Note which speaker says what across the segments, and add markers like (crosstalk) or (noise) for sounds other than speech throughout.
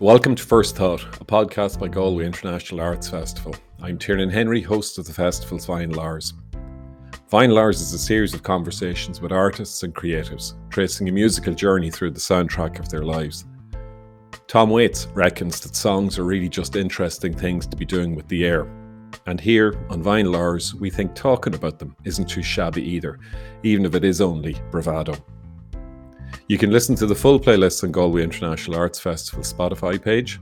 Speaker 1: Welcome to First Thought, a podcast by Galway International Arts Festival. I'm Tiernan Henry, host of the festival's Vinyl Hours. Vinyl Hours is a series of conversations with artists and creatives, tracing a musical journey through the soundtrack of their lives. Tom Waits reckons that songs are really just interesting things to be doing with the air. And here on Vinyl Hours, we think talking about them isn't too shabby either, even if it is only bravado. You can listen to the full playlist on Galway International Arts Festival Spotify page.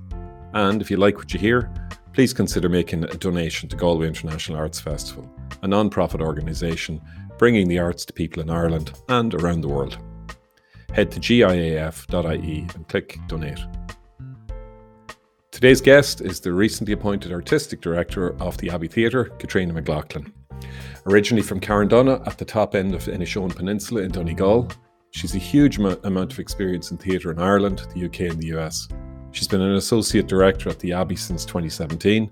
Speaker 1: And if you like what you hear, please consider making a donation to Galway International Arts Festival, a non profit organisation bringing the arts to people in Ireland and around the world. Head to giaf.ie and click donate. Today's guest is the recently appointed artistic director of the Abbey Theatre, Katrina McLaughlin. Originally from Carndonagh at the top end of the Inishowen Peninsula in Donegal, She's a huge amount of experience in theatre in Ireland, the UK, and the US. She's been an associate director at the Abbey since 2017,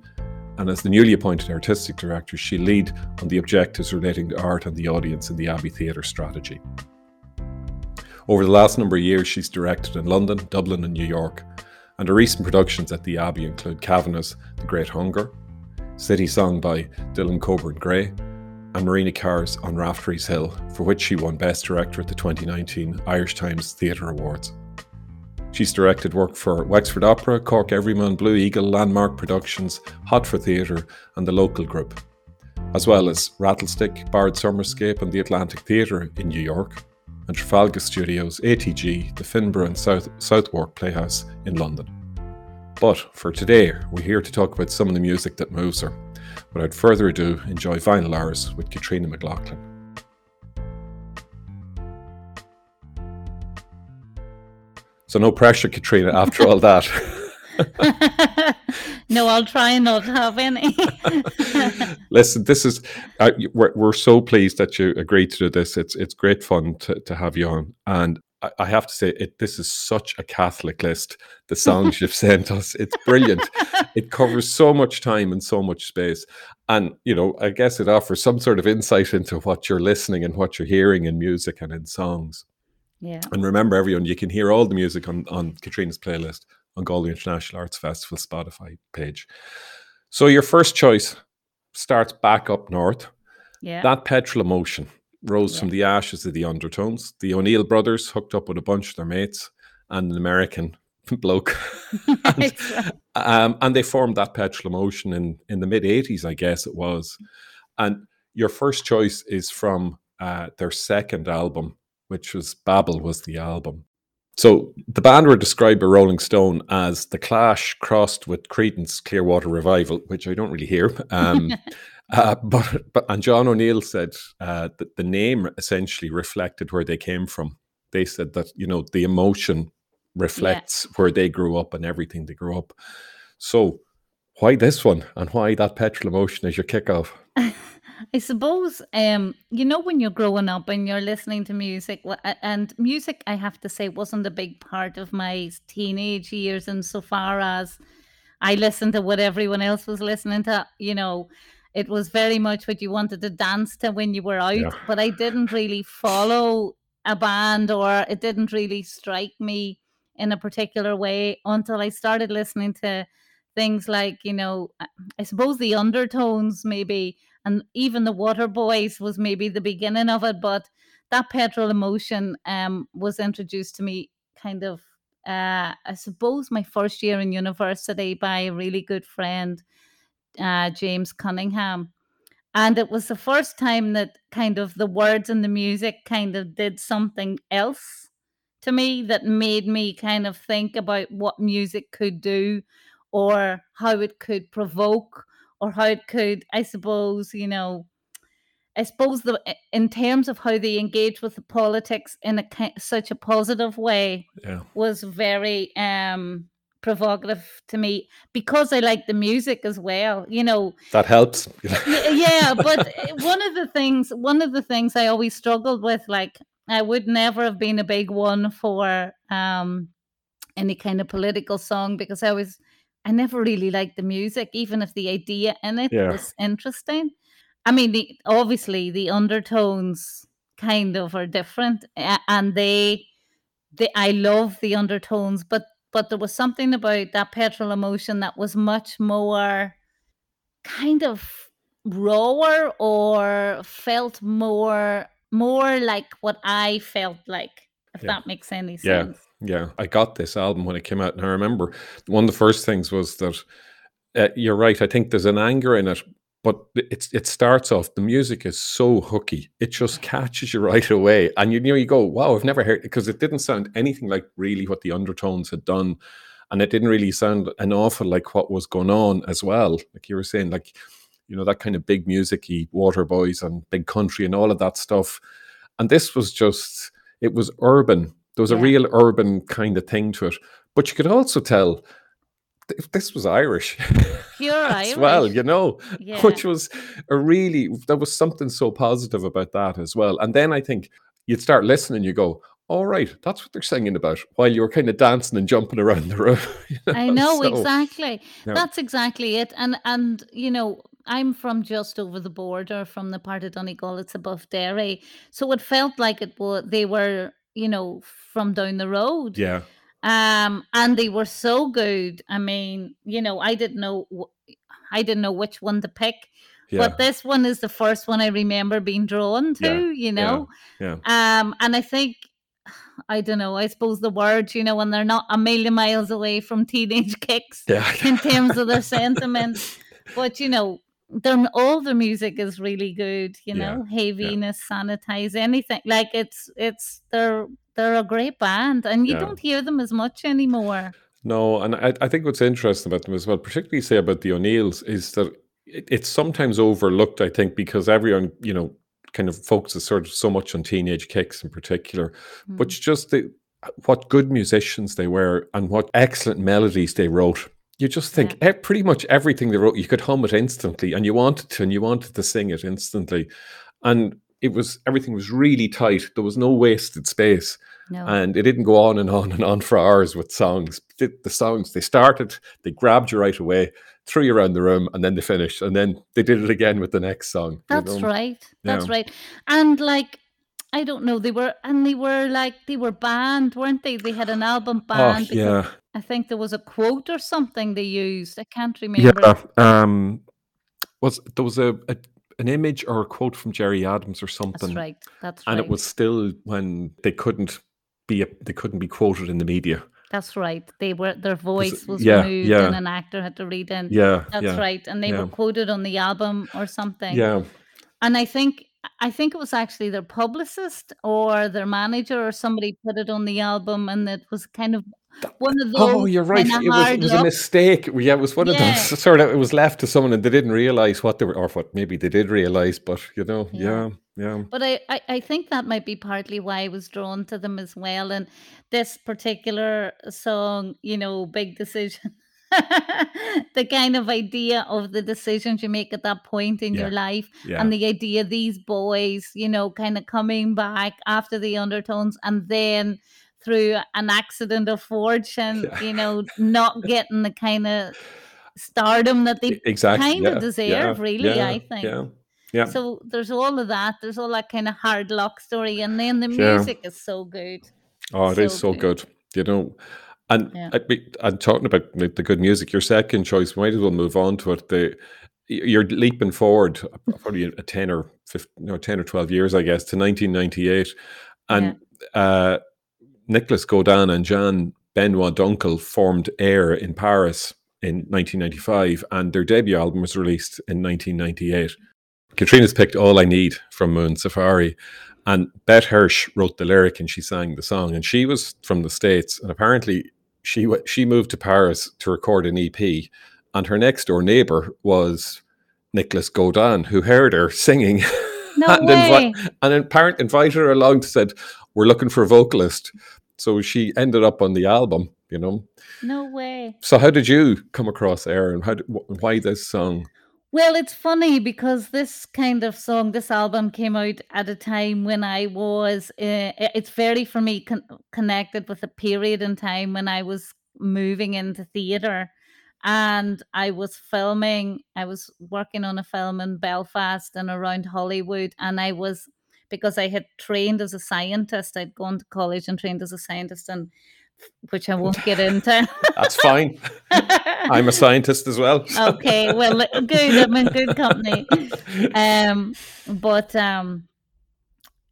Speaker 1: and as the newly appointed artistic director, she'll lead on the objectives relating to art and the audience in the Abbey Theatre strategy. Over the last number of years, she's directed in London, Dublin, and New York, and her recent productions at the Abbey include Kavanagh's The Great Hunger, City Song by Dylan Coburn Gray, and Marina Carr's On Raftery's Hill, for which she won Best Director at the 2019 Irish Times Theatre Awards. She's directed work for Wexford Opera, Cork Everyman, Blue Eagle, Landmark Productions, Hot for Theatre, and the Local Group, as well as Rattlestick, Bard Summerscape, and the Atlantic Theatre in New York, and Trafalgar Studios, ATG, the Finborough and South, Southwark Playhouse in London. But for today, we're here to talk about some of the music that moves her Without further ado, enjoy Vinyl Hours with Katrina McLaughlin. So no pressure, Katrina, after all that. (laughs)
Speaker 2: no, I'll try and not have any. (laughs)
Speaker 1: Listen, this is uh, we're, we're so pleased that you agreed to do this. It's it's great fun to, to have you on, and I, have to say it. This is such a Catholic list. The (laughs) songs you've sent us, it's brilliant. it covers so much time and so much space, and you know, I guess it offers some sort of insight into what you're listening and what you're hearing in music and in songs.
Speaker 2: Yeah.
Speaker 1: And remember, everyone, you can hear all the music on on Katrina's playlist on Galway International Arts Festival Spotify page. So your first choice starts back up north.
Speaker 2: Yeah.
Speaker 1: That petrol emotion rose yeah. from the ashes of the undertones. The O'Neill brothers hooked up with a bunch of their mates and an American (laughs) bloke. (laughs) and, um, and, they formed that petrol emotion in, in the mid 80s, I guess it was. And your first choice is from uh, their second album, which was Babel was the album. So the band were described by Rolling Stone as the Clash crossed with Creedence Clearwater Revival, which I don't really hear. (laughs) Um, uh, (laughs) but, but and John O'Neill said uh, that the name essentially reflected where they came from. They said that you know the emotion reflects yeah. where they grew up and everything they grew up. So why this one and why that petrol emotion is your kickoff? (laughs)
Speaker 2: I suppose, um, you know, when you're growing up and you're listening to music, and music, I have to say, wasn't a big part of my teenage years, insofar as I listened to what everyone else was listening to. You know, it was very much what you wanted to dance to when you were out, yeah. but I didn't really follow a band or it didn't really strike me in a particular way until I started listening to things like, you know, I suppose the undertones maybe and even the Waterboys was maybe the beginning of it, but that petrol emotion um, was introduced to me kind of, uh, I suppose, my first year in university by a really good friend, uh, James Cunningham. And it was the first time that kind of the words and the music kind of did something else to me that made me kind of think about what music could do or how it could provoke or how it could, I suppose, you know, I suppose the in terms of how they engage with the politics in a such a positive way
Speaker 1: yeah.
Speaker 2: was very um provocative to me because I like the music as well. You know
Speaker 1: that helps. (laughs)
Speaker 2: yeah, but one of the things, one of the things I always struggled with, like I would never have been a big one for um any kind of political song because I was I never really liked the music, even if the idea in it yeah. was interesting. I mean, the obviously the undertones kind of are different, and they, they I love the undertones, but but there was something about that petrol emotion that was much more kind of rawer or felt more more like what I felt like, if
Speaker 1: Yeah.
Speaker 2: that makes any sense.
Speaker 1: Yeah. Yeah, I got this album when it came out, and I remember one of the first things was that uh, you're right. I think there's an anger in it, but it's it starts off. The music is so hooky; it just catches you (laughs) right away, and you know you go, "Wow, I've never heard," because it didn't sound anything like really what the Undertones had done, and it didn't really sound an awful like what was going on as well. Like you were saying, like you know that kind of big musicy Water Boys and Big Country and all of that stuff, and this was just it was urban. There was a real urban kind of thing to it, but you could also tell th- this was Irish (laughs)
Speaker 2: Pure
Speaker 1: as well, you know,
Speaker 2: Yeah.
Speaker 1: which was a really there was something so positive about that as well. And then I think you'd start listening, you go, "All right, that's what they're singing about," while you're kind of dancing and jumping around the room. (laughs) you
Speaker 2: I know
Speaker 1: So,
Speaker 2: exactly. That's exactly it. And and you know, I'm from just over the border from the part of Donegal. It's above Derry, so it felt like it was they were, you know, from down the road.
Speaker 1: yeah,
Speaker 2: Um, and they were so good. I mean, you know, I didn't know I didn't know which one to pick,
Speaker 1: yeah,
Speaker 2: but this one is the first one I remember being drawn to.
Speaker 1: Yeah,
Speaker 2: You know,
Speaker 1: yeah,
Speaker 2: um, and I think I don't know. I suppose the words, you know, when they're not a million miles away from teenage (laughs) kicks
Speaker 1: yeah.
Speaker 2: in terms of their sentiments. (laughs) But you know, their all the music is really good. You
Speaker 1: Yeah,
Speaker 2: know, Hey Venus, Sanitize, anything like it's it's they're they're a great band, and you
Speaker 1: Yeah.
Speaker 2: don't hear them as much anymore.
Speaker 1: No, and I, I think what's interesting about them as well, particularly say about the O'Neills, is that it, it's sometimes overlooked. I think because everyone, you know, kind of focuses sort of so much on teenage kicks in particular, but
Speaker 2: Mm.
Speaker 1: just the, what good musicians they were and what excellent melodies they wrote. You just think
Speaker 2: Yeah.
Speaker 1: pretty much everything they wrote, you could hum it instantly, and you wanted to, and you wanted to sing it instantly, and it was everything was really tight. There was no wasted space
Speaker 2: No,
Speaker 1: and it didn't go on and on and on for hours with songs. The, the songs they started, they grabbed you right away, threw you around the room, and then they finished, and then they did it again with the next song. you
Speaker 2: that's
Speaker 1: know?
Speaker 2: right. That's
Speaker 1: Yeah.
Speaker 2: right. And like. I don't know. They were and they were like they were banned, weren't they? They had an album
Speaker 1: Oh
Speaker 2: banned because
Speaker 1: yeah,
Speaker 2: I think there was a quote or something they used. I can't remember.
Speaker 1: yeah. Um, was there was a, a an image or a quote from Gerry Adams or
Speaker 2: That's
Speaker 1: something,
Speaker 2: right. That's
Speaker 1: and
Speaker 2: right.
Speaker 1: And it was still when they couldn't be they couldn't be quoted in the media.
Speaker 2: That's right. They were their voice was
Speaker 1: yeah,
Speaker 2: removed
Speaker 1: yeah.
Speaker 2: and an actor had to read in.
Speaker 1: Yeah,
Speaker 2: That's
Speaker 1: yeah,
Speaker 2: right. And they were quoted on the album or something.
Speaker 1: yeah.
Speaker 2: And I think I think it was actually their publicist or their manager or somebody put it on the album and it was kind of one of oh, those
Speaker 1: Oh, you're right. It was, it was a mistake. Yeah, it was one of
Speaker 2: Yeah. (laughs)
Speaker 1: those sort of. It was left to someone, and they didn't realize what they were, or what maybe they did realize. But you know,
Speaker 2: Yeah.
Speaker 1: yeah, yeah,
Speaker 2: But I, I, I think that might be partly why I was drawn to them as well. And this particular song, you know, Big Decision, (laughs) the kind of idea of the decisions you make at that point in your life,
Speaker 1: yeah,
Speaker 2: and the idea of these boys, you know, kind of coming back after the undertones and then through an accident of fortune,
Speaker 1: Yeah.
Speaker 2: you know, not getting the kind of stardom that they
Speaker 1: exactly.
Speaker 2: kind
Speaker 1: Yeah,
Speaker 2: of
Speaker 1: yeah,
Speaker 2: deserve, really,
Speaker 1: yeah,
Speaker 2: I think.
Speaker 1: yeah, yeah.
Speaker 2: So there's all of that. There's all that kind of hard luck story, and then the
Speaker 1: Yeah.
Speaker 2: music is so good.
Speaker 1: Oh, it is
Speaker 2: so
Speaker 1: so good. You know, and
Speaker 2: Yeah.
Speaker 1: I, and talking about the good music, your second choice, might as well move on to it. The you're leaping forward probably a ten or 15, no, ten or twelve years, I guess, to 1998, and uh, Nicolas Godin and Jean Benoit Dunkel formed Air in Paris in 1995, and their debut album was released in 1998. Katrina's picked All I Need from Moon Safari, and Beth Hirsch wrote the lyric and she sang the song. And she was from the States, and apparently she w- she moved to Paris to record an EP, and her next door neighbor was Nicolas Godin, who heard her singing.
Speaker 2: No (laughs)
Speaker 1: and, invi- and parent invited her along to said, We're looking for a vocalist. So she ended up on the album, you know.
Speaker 2: No way.
Speaker 1: So how did you come across Air and how did, wh- why this song?
Speaker 2: Well, it's funny because this kind of song, this album came out at a time when I was, uh, it's very for me con- connected with a period in time when I was moving into theatre and I was filming, I was working on a film in Belfast and around Hollywood, and I was because I had trained as a scientist. I'd gone to college and trained as a scientist, and which I won't get into. (laughs)
Speaker 1: That's fine. I'm a scientist as well.
Speaker 2: so- (laughs) okay, well, good. I'm in good company. (laughs) Um, but um,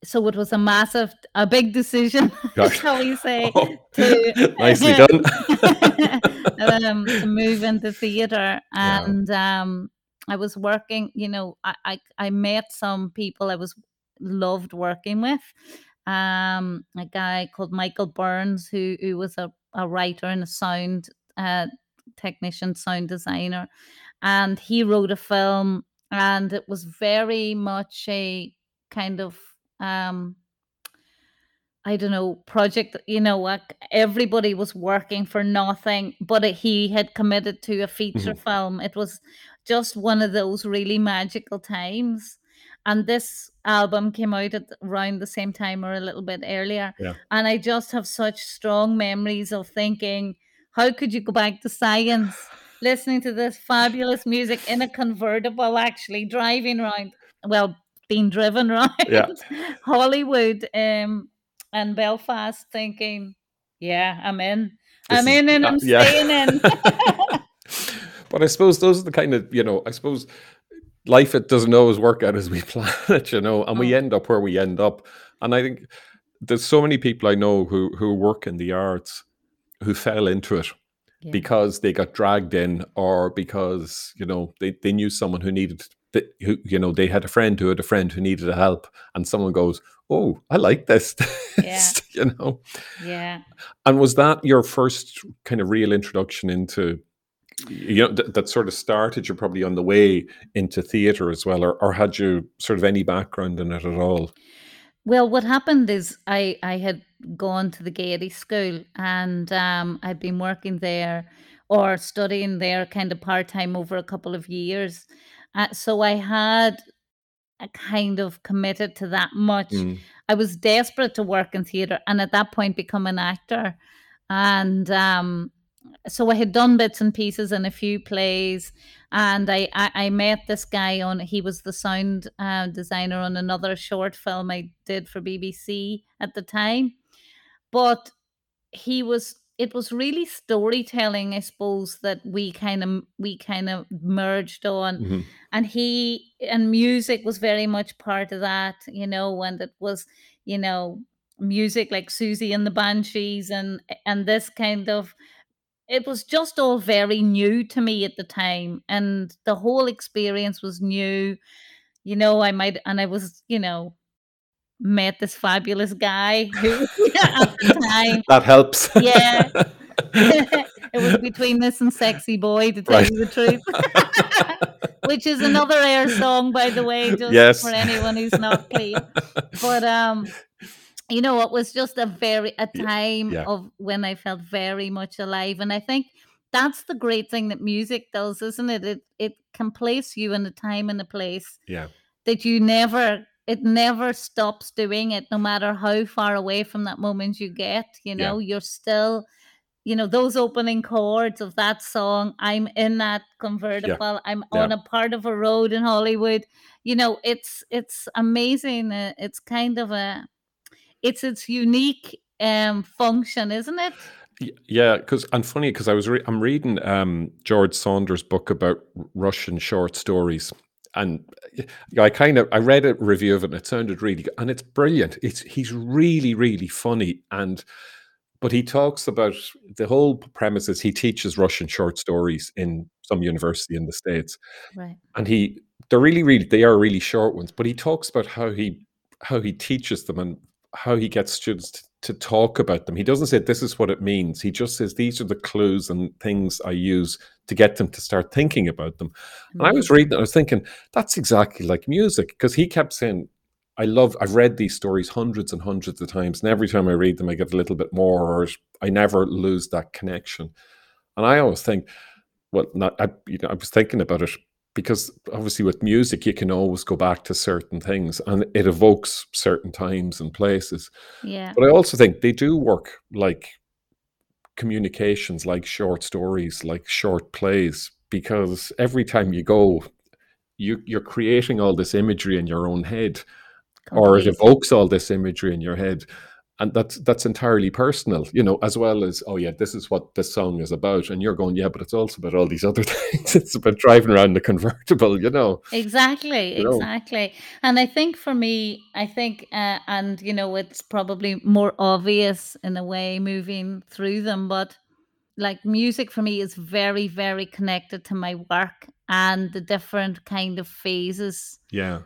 Speaker 2: so it was a massive, a big decision, shall we say,
Speaker 1: Oh,
Speaker 2: to
Speaker 1: nicely done.
Speaker 2: um, to move into theatre
Speaker 1: Yeah.
Speaker 2: and um, I was working. You know, I, I I met some people I was loved working with. Um, a guy called Michael Burns who who was a, a writer and a sound uh, technician, sound designer, and he wrote a film, and it was very much a kind of um I don't know, project, you know, like everybody was working for nothing, but he had committed to a feature film. It was just one of those really magical times. And this album came out at around the same time or a little bit earlier.
Speaker 1: Yeah.
Speaker 2: And I just have such strong memories of thinking, how could you go back to science listening to this fabulous music in a convertible, actually driving around, well, being driven (laughs) around
Speaker 1: Yeah.
Speaker 2: Hollywood um, and Belfast thinking, yeah, I'm in.
Speaker 1: This
Speaker 2: I'm
Speaker 1: is-
Speaker 2: in and
Speaker 1: uh,
Speaker 2: I'm
Speaker 1: yeah.
Speaker 2: staying in. (laughs)
Speaker 1: but I suppose those are the kind of, you know, I suppose life it doesn't always work out as we (laughs) plan it, you know, and we
Speaker 2: Oh.
Speaker 1: end up where we end up. And I think there's so many people I know who who work in the arts who fell into it
Speaker 2: Yeah.
Speaker 1: because they got dragged in or because, you know, they, they knew someone who needed that who you know they had a friend who had a friend who needed help and someone goes oh i like this (laughs)
Speaker 2: Yeah. (laughs)
Speaker 1: you know
Speaker 2: yeah.
Speaker 1: and was that your first kind of real introduction into you know th- that sort of started you probably on the way into theater as well or, or had you sort of any background in it at all
Speaker 2: Well, what happened is I I had gone to the Gaiety School and um, I'd been working there or studying there kind of part time over a couple of years. Uh, so I had a kind of committed to that much.
Speaker 1: Mm,
Speaker 2: I was desperate to work in theatre and at that point become an actor. And um, so I had done bits and pieces in a few plays, and I I, I met this guy on. He was the sound uh, designer on another short film I did for BBC at the time, but he was. It was really storytelling, I suppose, that we kind of we kind of merged on
Speaker 1: mhm.
Speaker 2: and he and music was very much part of that you know and it was you know music like siouxsie and the banshees and and this kind of it was just all very new to me at the time and the whole experience was new you know i might and i was you know met this fabulous guy who (laughs) at the time
Speaker 1: that helps
Speaker 2: Yeah. (laughs) (laughs) it was between this and sexy boy to tell
Speaker 1: Right.
Speaker 2: you the truth which is another air song by the way just
Speaker 1: Yes.
Speaker 2: for anyone who's not clean but um you know it was just a very a time
Speaker 1: yeah.
Speaker 2: of when i felt very much alive and i think that's the great thing that music does isn't it it it can place you in a time and a place
Speaker 1: yeah
Speaker 2: that you never it never stops doing it no matter how far away from that moment you get you
Speaker 1: Yeah.
Speaker 2: know you're still you know those opening chords of that song i'm in that convertible i'm
Speaker 1: Yeah.
Speaker 2: on a part of a road in hollywood you know it's it's amazing uh, it's kind of a it's its unique um function isn't it
Speaker 1: Yeah, because and funny because I was re- I'm reading um, George Saunders' book about Russian short stories, and uh, I kind of I read a review of it and it sounded really good, and it's brilliant. It's he's really really funny and. But he talks about the whole premise is he teaches Russian short stories in some university in the States
Speaker 2: right
Speaker 1: and he they're really really they are really short ones but he talks about how he how he teaches them and how he gets students to, to talk about them. He doesn't say this is what it means. He just says these are the clues and things i use to get them to start thinking about them. And i mm. was reading i was thinking that's exactly like music because he kept saying i love i've read these stories hundreds and hundreds of times and every time i read them i get a little bit more or i never lose that connection. And i always think well not I, you know, I was thinking about it because obviously with music you can always go back to certain things and it evokes certain times and places.
Speaker 2: Yeah.
Speaker 1: But i also think they do work like communications like short stories like short plays because every time you go you you're creating all this imagery in your own head or it evokes all this imagery in your head and that's that's entirely personal you know as well as oh yeah this is what this song is about. And you're going yeah but it's also about all these other (laughs) things. It's about driving around the convertible you know?
Speaker 2: Exactly,
Speaker 1: you know?
Speaker 2: exactly. And I think for me, I think, uh, and you know, it's probably more obvious in a way moving through them, but like music for me is very, very connected to my work and the different kind of phases
Speaker 1: yeah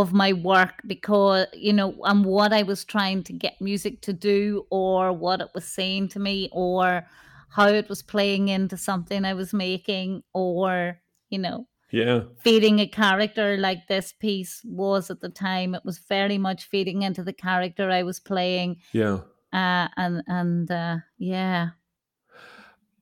Speaker 2: of my work because, you know, and what I was trying to get music to do or what it was saying to me or how it was playing into something I was making or, you know
Speaker 1: yeah
Speaker 2: feeding a character like this piece was at the time. It was very much feeding into the character I was playing.
Speaker 1: yeah
Speaker 2: Uh, and and uh, yeah,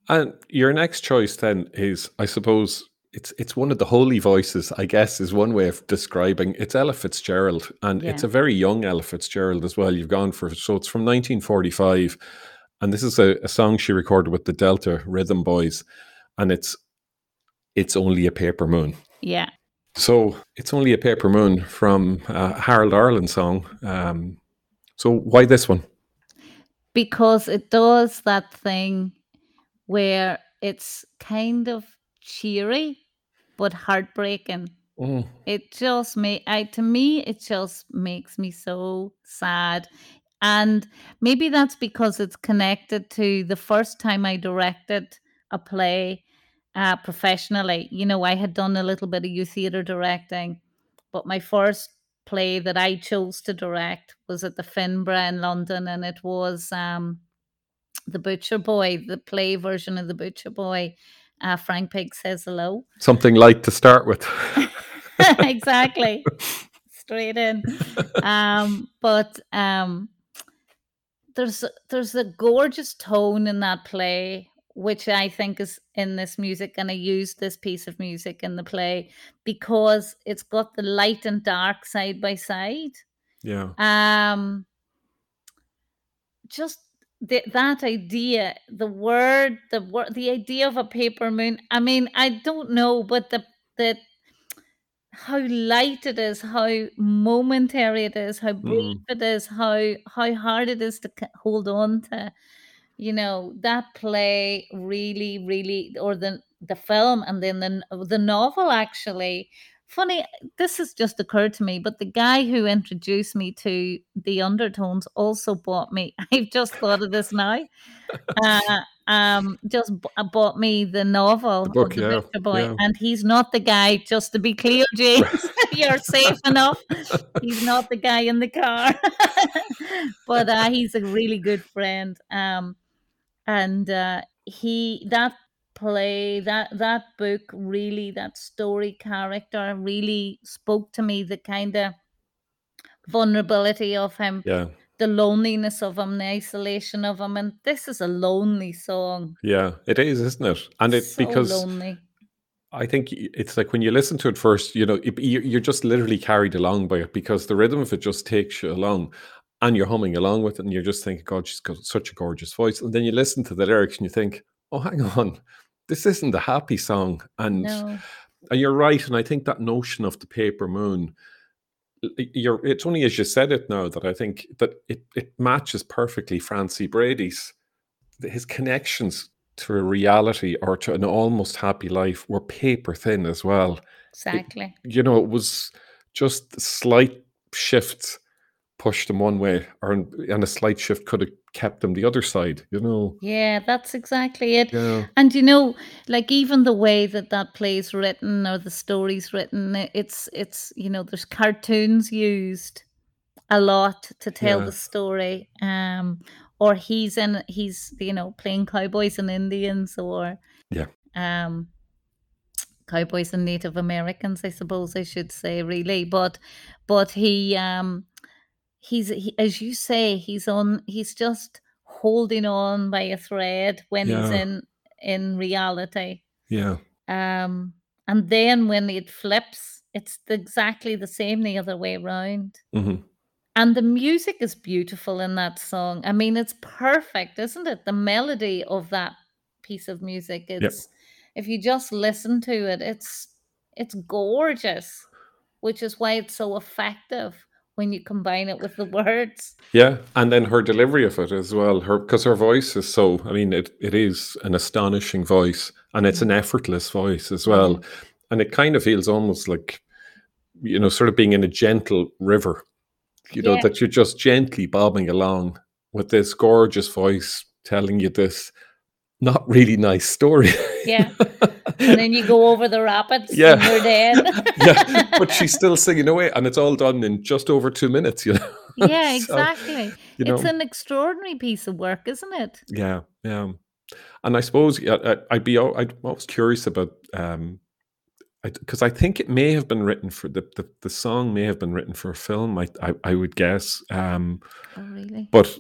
Speaker 1: and your next choice then is i suppose it's it's one of the holy voices i guess is one way of describing it's ella fitzgerald and it's a very young ella fitzgerald as well. You've gone for so it's from 1945 and this is a, a song she recorded with the delta rhythm boys and it's it's only a paper moon.
Speaker 2: Yeah.
Speaker 1: so it's only a paper moon from a harold arlen song um, so why this one?
Speaker 2: Because it does that thing where it's kind of cheery but heartbreaking.
Speaker 1: Mm,
Speaker 2: It just may I to me it just makes me so sad. And maybe that's because it's connected to the first time I directed a play uh, professionally. You know, I had done a little bit of youth theatre directing, but my first play that I chose to direct was at the Finborough in London, and it was um, The Butcher Boy, the play version of The Butcher Boy. Uh, Frank Pig says hello.
Speaker 1: something light to start with (laughs)
Speaker 2: exactly. (laughs) Straight in. Um, but um, there's there's a gorgeous tone in that play which I think is in this music and I use this piece of music in the play because it's got the light and dark side by side.
Speaker 1: yeah
Speaker 2: Um just the, that idea, the word, the word, the idea of a paper moon. I mean, I don't know, but the the how light it is, how momentary it is, how brief
Speaker 1: Mm,
Speaker 2: it is, how how hard it is to c- hold on to. You know that play really, really, or the the film, and then the the novel. Actually, funny. This has just occurred to me, but the guy who introduced me to the undertones also bought me. (laughs) I've just thought of this now (laughs) uh, um, just b- uh, bought me the novel
Speaker 1: the
Speaker 2: of
Speaker 1: book
Speaker 2: the
Speaker 1: yeah
Speaker 2: Boy,
Speaker 1: yeah
Speaker 2: and he's not the guy. Just to be clear, (laughs) James, you're safe enough. He's not the guy in the car, but uh, he's a really good friend. Um, and uh, he that play that that book really that story character really spoke to me. The kind of vulnerability of him,
Speaker 1: yeah
Speaker 2: the loneliness of him, the isolation of him, and this is a lonely song.
Speaker 1: Yeah, it is, isn't it? And it
Speaker 2: So
Speaker 1: because
Speaker 2: lonely.
Speaker 1: I think it's like when you listen to it first, you know, it, you- you're just literally carried along by it because the rhythm of it just takes you along, and you're humming along with it, and you're just thinking, God, she's got such a gorgeous voice. And then you listen to the lyrics and you think, Oh, hang on, this isn't a happy song. And
Speaker 2: No.
Speaker 1: and you're right. And I think that notion of the paper moon, you're it's only as you said it now that I think that it it matches perfectly Francie Brady's his connections to a reality or to an almost happy life were paper thin as well. It,
Speaker 2: Exactly.
Speaker 1: you know, it was just slight shifts pushed him one way, or and a slight shift could have kept them the other side. You know,
Speaker 2: Yeah, that's exactly it.
Speaker 1: yeah,
Speaker 2: And you know, like even the way that that play's written or the story's written, it's it's you know, there's cartoons used a lot to tell
Speaker 1: yeah,
Speaker 2: the story. Um, or he's in he's you know playing cowboys and Indians or
Speaker 1: yeah,
Speaker 2: um cowboys and Native Americans, I suppose I should say, really. But but he um he's he, as you say, he's on he's just holding on by a thread when he's in in reality.
Speaker 1: yeah,
Speaker 2: Um and then when it flips, it's exactly the same the other way around.
Speaker 1: hmm
Speaker 2: And the music is beautiful in that song. I mean, it's perfect, isn't it? The melody of that piece of music.
Speaker 1: yep,
Speaker 2: It's if you just listen to it, it's it's gorgeous, which is why it's so effective. When you combine it with the words.
Speaker 1: Yeah, and then her delivery of it as well. Her because her voice is so. I mean, it, it is an astonishing voice, and it's an mm. effortless voice as well, mm. and it kind of feels almost like, you know, sort of being in a gentle river. You know
Speaker 2: Yeah.
Speaker 1: that you're just gently bobbing along with this gorgeous voice telling you this not really nice story.
Speaker 2: Yeah. (laughs) And then you go over the rapids
Speaker 1: Yeah.
Speaker 2: and you're dead. (laughs)
Speaker 1: yeah, but she's still singing away, and it's all done in just over two minutes. You know. (laughs)
Speaker 2: yeah,
Speaker 1: So,
Speaker 2: exactly.
Speaker 1: you know,
Speaker 2: It's an extraordinary piece of work, isn't it?
Speaker 1: Yeah, yeah. And I suppose I- I'd be I was curious about um because I, think it may have been written for the, the the song may have been written for a film. I I, I would guess. Um,
Speaker 2: Oh, really?
Speaker 1: but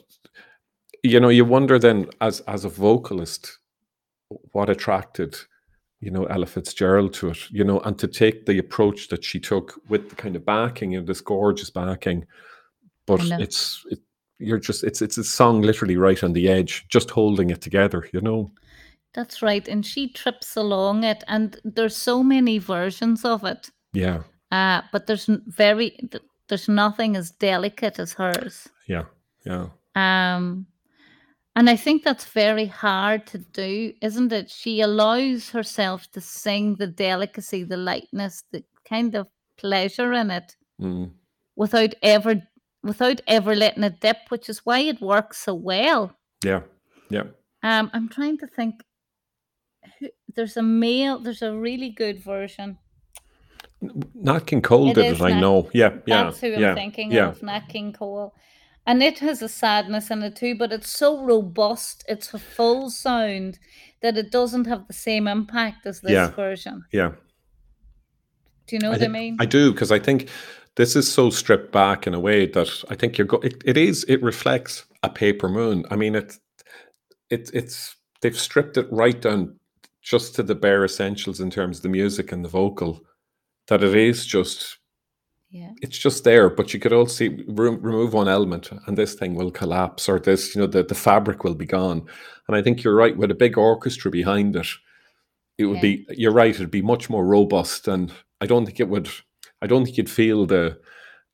Speaker 1: you know, you wonder then as as a vocalist, what attracted you know Ella Fitzgerald to it. You know, and to take the approach that she took with the kind of backing and this gorgeous backing, but it's it, you're just it's it's a song literally right on the edge, just holding it together. You know.
Speaker 2: That's right. And she trips along it, and there's so many versions of it.
Speaker 1: Yeah,
Speaker 2: Uh, but there's very there's nothing as delicate as hers.
Speaker 1: yeah, yeah,
Speaker 2: Um, and I think that's very hard to do, isn't it? She allows herself to sing the delicacy, the lightness, the kind of pleasure in it
Speaker 1: mm,
Speaker 2: without ever without ever letting it dip, which is why it works so well.
Speaker 1: yeah, yeah.
Speaker 2: Um, I'm trying to think. Who, there's a male. There's a really good version.
Speaker 1: Nat King Cole
Speaker 2: It
Speaker 1: did it. I know. Yeah, yeah,
Speaker 2: That's who I'm thinking
Speaker 1: yeah.
Speaker 2: of, Nat King Cole. And it has a sadness in it too, but it's so robust, it's a full sound that it doesn't have the same impact as this
Speaker 1: Yeah.
Speaker 2: version.
Speaker 1: yeah.
Speaker 2: Do you know
Speaker 1: I,
Speaker 2: what I mean?
Speaker 1: I do because I think this is so stripped back in a way that I think you're go. It, it is. It reflects a paper moon. I mean, it, it, it's they've stripped it right down just to the bare essentials in terms of the music and the vocal. That it is just
Speaker 2: yeah.
Speaker 1: it's just there, but you could also see, re- remove one element and this thing will collapse, or this, you know, the, the fabric will be gone. And I think you're right, with a big orchestra behind it, it would
Speaker 2: Yeah.
Speaker 1: be, you're right, it'd be much more robust. And I don't think it would, I don't think you'd feel the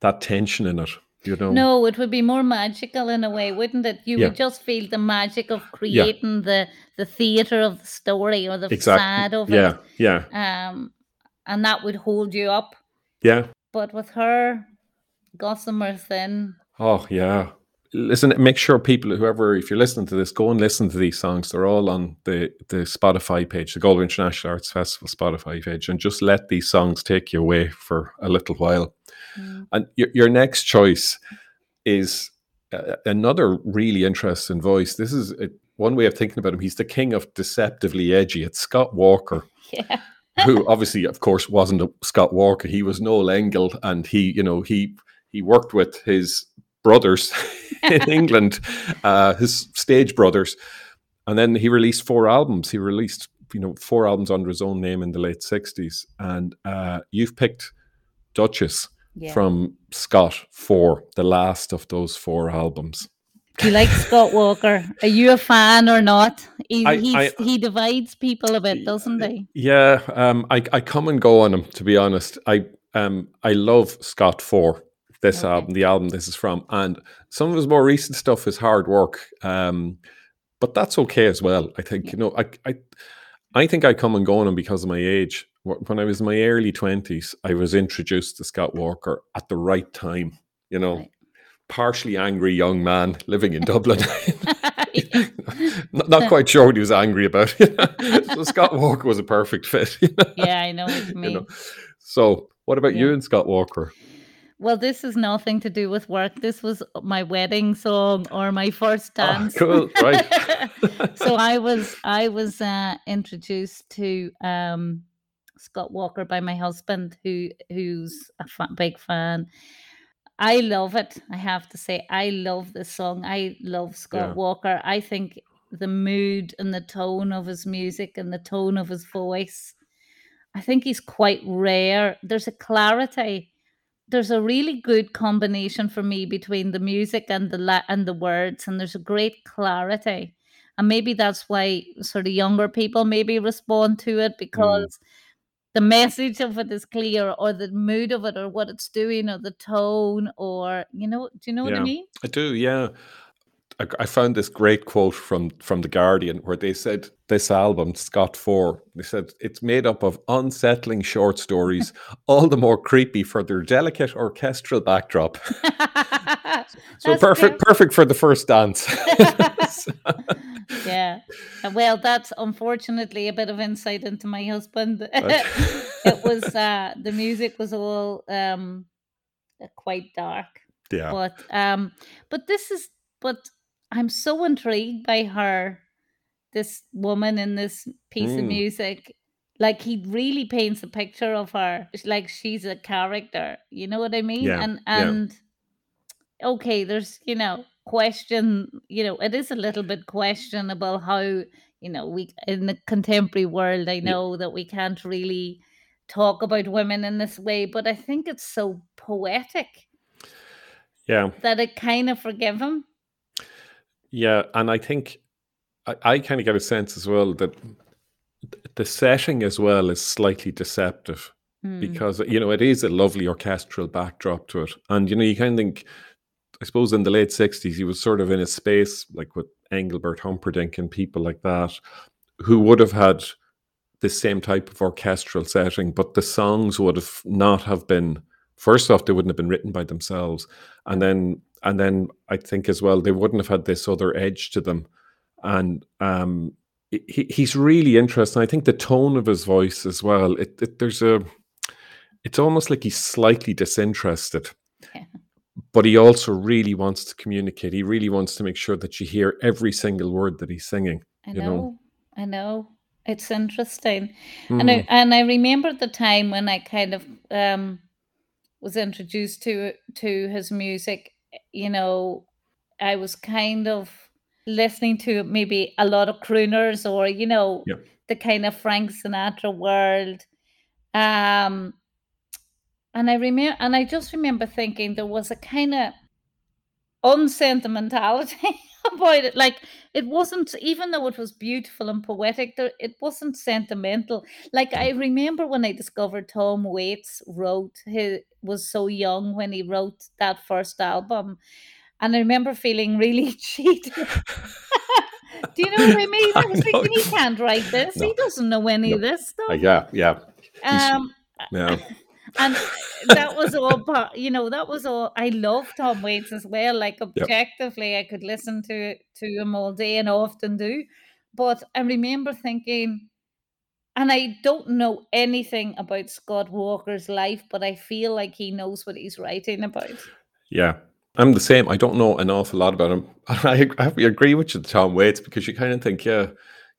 Speaker 1: that tension in it, you know?
Speaker 2: No, it would be more magical in a way, wouldn't it? You
Speaker 1: Yeah.
Speaker 2: would just feel the magic of creating the the theater of the story or the facade
Speaker 1: Exactly.
Speaker 2: of
Speaker 1: Yeah, yeah,
Speaker 2: it. Um, and that would hold you up.
Speaker 1: yeah.
Speaker 2: But with her, gossamer thin.
Speaker 1: Oh, yeah. Listen, make sure people, whoever, if you're listening to this, go and listen to these songs. They're all on the, the Spotify page, the Galway International Arts Festival Spotify page, and just let these songs take you away for a little while.
Speaker 2: Mm.
Speaker 1: And your, your next choice is uh, another really interesting voice. This is a, one way of thinking about him. He's the king of deceptively edgy. It's Scott Walker (laughs)
Speaker 2: Yeah.
Speaker 1: Who obviously, of course, wasn't a Scott Walker. He was Noel Engel, and he, you know, he he worked with his brothers (laughs) in England, uh, his stage brothers, and then he released four albums. He released, you know, four albums under his own name in the late '60s, and uh, you've picked Duchess
Speaker 2: Yeah.
Speaker 1: from Scott for the last of those four albums.
Speaker 2: Do you like Scott Walker? Are you a fan or not? He
Speaker 1: I-
Speaker 2: he's,
Speaker 1: I-
Speaker 2: he divides people a bit, doesn't he?
Speaker 1: Yeah, um, I, I come and go on him. To be honest, I um, I love Scott for this
Speaker 2: Okay.
Speaker 1: album, the album this is from, and some of his more recent stuff is hard work. Um, but that's okay as well. I think you know, I I I think I come and go on him because of my age. When I was in my early twenties, I was introduced to Scott Walker at the right time. You know,
Speaker 2: Right.
Speaker 1: Partially angry young man living in Dublin. (laughs) (laughs) not, not quite sure what he was angry about. (laughs) so Scott Walker was a perfect fit. you know?
Speaker 2: yeah, I know what you
Speaker 1: You know. So, what about you and Scott Walker?
Speaker 2: Well, this is nothing to do with work. This was my wedding song or my first
Speaker 1: Ah,
Speaker 2: dance.
Speaker 1: cool, right.
Speaker 2: so I was I was uh, introduced to um, Scott Walker by my husband, who who's a fa- big fan. I love it. I have to say, I love this song. I love Scott
Speaker 1: Yeah.
Speaker 2: Walker. I think the mood and the tone of his music and the tone of his voice. I think he's quite rare. There's a clarity. There's a really good combination for me between the music and the la- and the words, and there's a great clarity. And maybe that's why sort of younger people maybe respond to it mm. because the message of it is clear or the mood of it or what it's doing or the tone or you know do you know what I mean?
Speaker 1: I do. Yeah, I, I found this great quote from from the Guardian where they said this album, Scott Four. They said it's made up of unsettling short stories, (laughs) all the more creepy for their delicate orchestral backdrop. (laughs) So
Speaker 2: That's
Speaker 1: perfect, perfect for the first dance. (laughs) (laughs)
Speaker 2: Yeah. Uh, Well, that's unfortunately a bit of insight into my husband. (laughs) It was uh the music was all um uh, quite dark.
Speaker 1: yeah,
Speaker 2: But um but this is but I'm so intrigued by her this woman in this piece of
Speaker 1: Mm.
Speaker 2: music. Like he really paints a picture of her. It's like she's a character. You know what I mean?
Speaker 1: yeah,
Speaker 2: And
Speaker 1: yeah,
Speaker 2: and okay, there's, you know, question, you know, it is a little bit questionable how, you know, we in the contemporary world, I
Speaker 1: yeah,
Speaker 2: know that we can't really talk about women in this way, but I think it's so poetic
Speaker 1: yeah,
Speaker 2: that it kind of forgive him.
Speaker 1: yeah. And I think I, I kind of get a sense as well that the setting as well is slightly deceptive.
Speaker 2: Hmm.
Speaker 1: because you know it is a lovely orchestral backdrop to it and you know you kind of think i suppose in the late 60s he was sort of in a space like with engelbert humperdinck and people like that who would have had the same type of orchestral setting but the songs would have not have been first off they wouldn't have been written by themselves and then and then i think as well they wouldn't have had this other edge to them. And um he, he's really interesting. I think the tone of his voice as well it, it there's a it's almost like he's slightly disinterested,
Speaker 2: Yeah.
Speaker 1: But he also really wants to communicate. He really wants to make sure that you hear every single word that he's singing.
Speaker 2: I
Speaker 1: You know,
Speaker 2: know, I know. It's interesting. And
Speaker 1: Mm,
Speaker 2: I and I remember the time when I kind of um was introduced to to his music, you know, I was kind of listening to maybe a lot of crooners or, you know,
Speaker 1: yeah,
Speaker 2: the kind of Frank Sinatra world. Um and I remember and I just remember thinking there was a kind of unsentimentality (laughs) about it. Like it wasn't, even though it was beautiful and poetic, there, it wasn't sentimental. Like I remember when I discovered Tom Waits wrote, he was so young when he wrote that first album. And I remember feeling really (laughs) cheated. (laughs) Do you know what I mean? I was thinking, he can't write this. He doesn't know any
Speaker 1: no.
Speaker 2: of this
Speaker 1: Uh,
Speaker 2: stuff.
Speaker 1: yeah, yeah.
Speaker 2: Um,
Speaker 1: yeah,
Speaker 2: and that was all part, you know, that was all. I love Tom Waits as well. Like objectively, I could listen to to him all day, and often do. But I remember thinking, and I don't know anything about Scott Walker's life, but I feel like he knows what he's writing about.
Speaker 1: yeah. I'm the same. I don't know an awful lot about him. (laughs) I, I agree with you, Tom Waits, because you kind of think, yeah,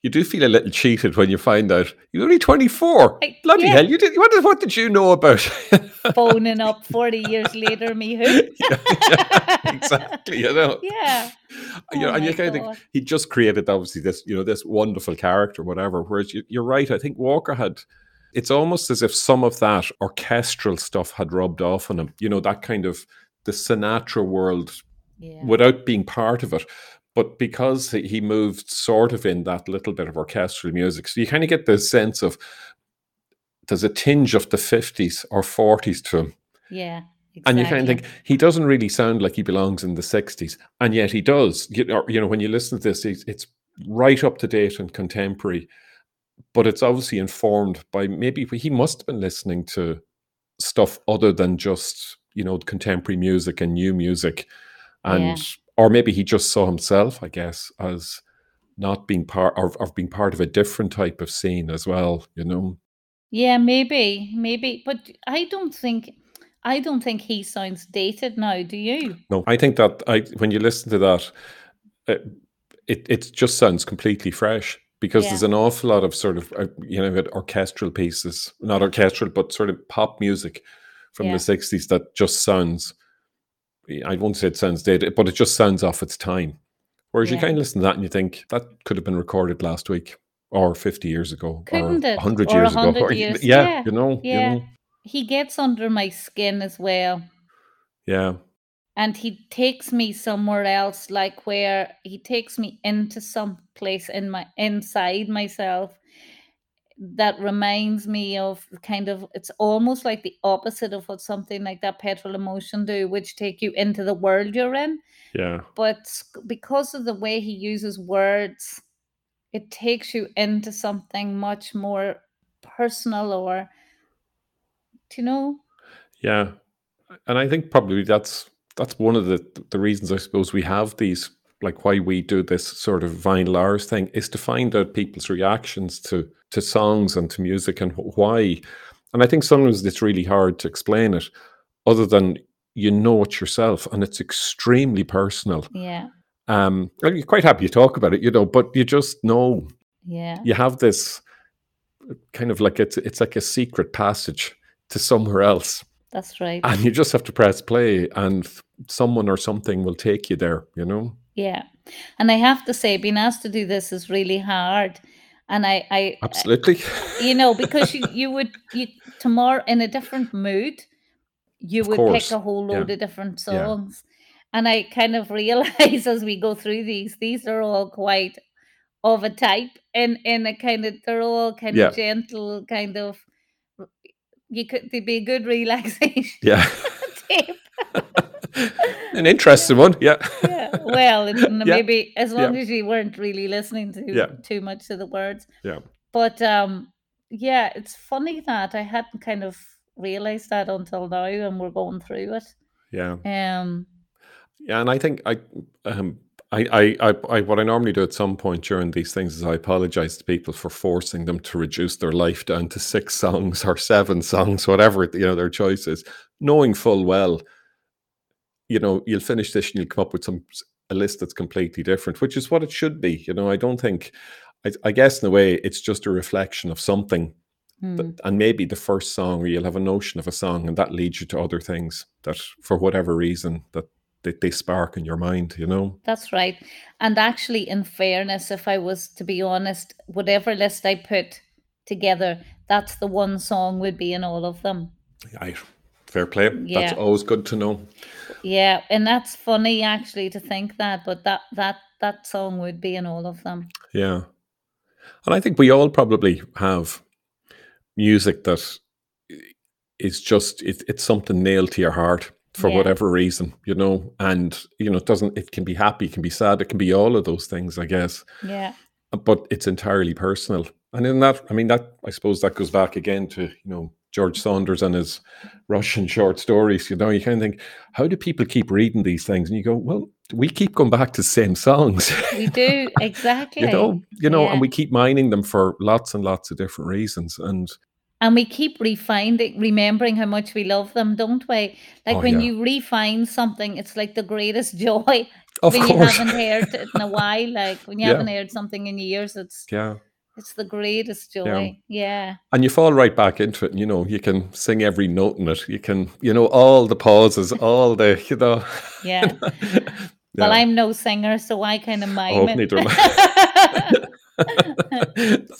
Speaker 1: you do feel a little cheated when you find out you're only 24.
Speaker 2: I,
Speaker 1: Bloody
Speaker 2: yeah,
Speaker 1: hell! You did. What, did- what did you know about? (laughs)
Speaker 2: phoning up 40 years later, me who? (laughs)
Speaker 1: yeah, yeah, exactly. You know.
Speaker 2: yeah.
Speaker 1: you
Speaker 2: Oh
Speaker 1: and you kind of think he just created obviously this, you know, this wonderful character, whatever. Whereas you, you're right, I think Walker had. It's almost as if some of that orchestral stuff had rubbed off on him. You know, that kind of the Sinatra world
Speaker 2: Yeah.
Speaker 1: without being part of it. But because he moved sort of in that little bit of orchestral music, so you kind of get the sense of there's a tinge of the 50s or 40s to him.
Speaker 2: Yeah.
Speaker 1: And you kind of think he doesn't really sound like he belongs in the 60s, and yet he does. You know, you know when you listen to this, it's, right up to date and contemporary, but it's obviously informed by maybe he must have been listening to stuff other than just you know contemporary music and new music,
Speaker 2: Yeah.
Speaker 1: Or maybe he just saw himself, I guess, as not being part of, of being part of a different type of scene as well. You know,
Speaker 2: Yeah, maybe, maybe, but I don't think I don't think he sounds dated now, do you?
Speaker 1: no, I think that I when you listen to that, uh, it it just sounds completely fresh because
Speaker 2: Yeah.
Speaker 1: there's an awful lot of sort of uh, you know orchestral pieces, not orchestral, but sort of pop music from
Speaker 2: Yeah.
Speaker 1: the '60s that just sounds. I won't say it sounds dated, but it just sounds off its time. Whereas you
Speaker 2: Yeah.
Speaker 1: kind of listen to that and you think that could have been recorded last week, or 50 years ago, or
Speaker 2: Couldn't it?
Speaker 1: 100
Speaker 2: Or a
Speaker 1: years ago,
Speaker 2: hundred (laughs)
Speaker 1: or
Speaker 2: years.
Speaker 1: yeah,
Speaker 2: Yeah.
Speaker 1: you know, you
Speaker 2: Yeah.
Speaker 1: know,
Speaker 2: He gets under my skin as well.
Speaker 1: yeah,
Speaker 2: And he takes me somewhere else, like where he takes me into some place in my inside myself. That reminds me of kind of it's almost like the opposite of what something like that petrol emotion do which take you into the world you're in.
Speaker 1: Yeah.
Speaker 2: But because of the way he uses words it takes you into something much more personal or do you know?
Speaker 1: Yeah. And i think probably that's that's one of the the reasons i suppose we have these like why we do this sort of vinyl hours thing is to find out people's reactions to to songs and to music and why. And I think sometimes it's really hard to explain it, other than you know it yourself, and it's extremely personal.
Speaker 2: Yeah.
Speaker 1: Um, you're quite happy to talk about it, you know, but you just know.
Speaker 2: Yeah.
Speaker 1: You have this kind of like it's it's like a secret passage to somewhere else.
Speaker 2: That's right.
Speaker 1: And you just have to press play, and someone or something will take you there. You know.
Speaker 2: Yeah. And I have to say, being asked to do this is really hard. And I, I uh,
Speaker 1: absolutely, (laughs)
Speaker 2: you know, because you, you would, you tomorrow in a different mood, you
Speaker 1: Of
Speaker 2: would
Speaker 1: course.
Speaker 2: pick a whole load
Speaker 1: Yeah.
Speaker 2: of different
Speaker 1: Yeah.
Speaker 2: songs. And I kind of (laughs) realize as we go through these, these are all quite of a type and in a kind of, they're all kind
Speaker 1: Yeah.
Speaker 2: of gentle, kind of, you could, they'd be a good (laughs) relaxation
Speaker 1: yeah. (laughs) An interesting one, yeah.
Speaker 2: yeah. Well, (laughs)
Speaker 1: Yeah.
Speaker 2: maybe as
Speaker 1: Yeah.
Speaker 2: long as you weren't really listening to
Speaker 1: Yeah.
Speaker 2: too much of the words.
Speaker 1: Yeah.
Speaker 2: But um, yeah, it's funny that I hadn't kind of realized that until now, and we're going through it.
Speaker 1: Yeah.
Speaker 2: Um,
Speaker 1: Yeah, and I think I, um, I, I, I, I, what I normally do at some point during these things is I apologize to people for forcing them to reduce their life down to six songs or seven songs, whatever you know their choice is, knowing full well, you know, you'll finish this and you'll come up with some a list that's completely different, which is what it should be. You know, I don't think, I, I guess in a way, it's just a reflection of something
Speaker 2: hmm,
Speaker 1: Th- and maybe the first song, or you'll have a notion of a song, and that leads you to other things that, for whatever reason, that they, they spark in your mind. You know?
Speaker 2: that's right. And actually, in fairness, if I was to be honest, whatever list I put together, that's the one song would be in all of them.
Speaker 1: Aye, fair play. That's always good to know.
Speaker 2: Yeah, and that's funny actually to think that, but that that that song would be in all of them.
Speaker 1: Yeah, and I think we all probably have music that is just it, it's something nailed to your heart for
Speaker 2: Yeah.
Speaker 1: whatever reason, you know. And you know, it doesn't. It can be happy, it can be sad, it can be all of those things, I guess.
Speaker 2: Yeah.
Speaker 1: but it's entirely personal. And in that, I mean, that I suppose that goes back again to you know George Saunders and his Russian short stories. You know, you kind of think, how do people keep reading these things? And you go, well, we keep going back to the same songs.
Speaker 2: We (laughs) do exactly.
Speaker 1: you know, you know,
Speaker 2: Yeah.
Speaker 1: and we keep mining them for lots and lots of different reasons. And
Speaker 2: And we keep refining, remembering how much we love them, don't we? Like
Speaker 1: Oh,
Speaker 2: when
Speaker 1: yeah.
Speaker 2: you refine something, it's like the greatest (laughs) joy
Speaker 1: of
Speaker 2: when
Speaker 1: course,
Speaker 2: you haven't heard it in a while. Like when you (laughs)
Speaker 1: Yeah.
Speaker 2: haven't heard something in years, it's
Speaker 1: yeah.
Speaker 2: It's the greatest joy. Yeah.
Speaker 1: And you fall right back into it. And, you know, you can sing every note in it. You can, you know, all the pauses, (laughs) all the, you know.
Speaker 2: Yeah. (laughs)
Speaker 1: Yeah.
Speaker 2: Well, I'm no singer, so I kind of mime
Speaker 1: Oh,
Speaker 2: it.
Speaker 1: neither am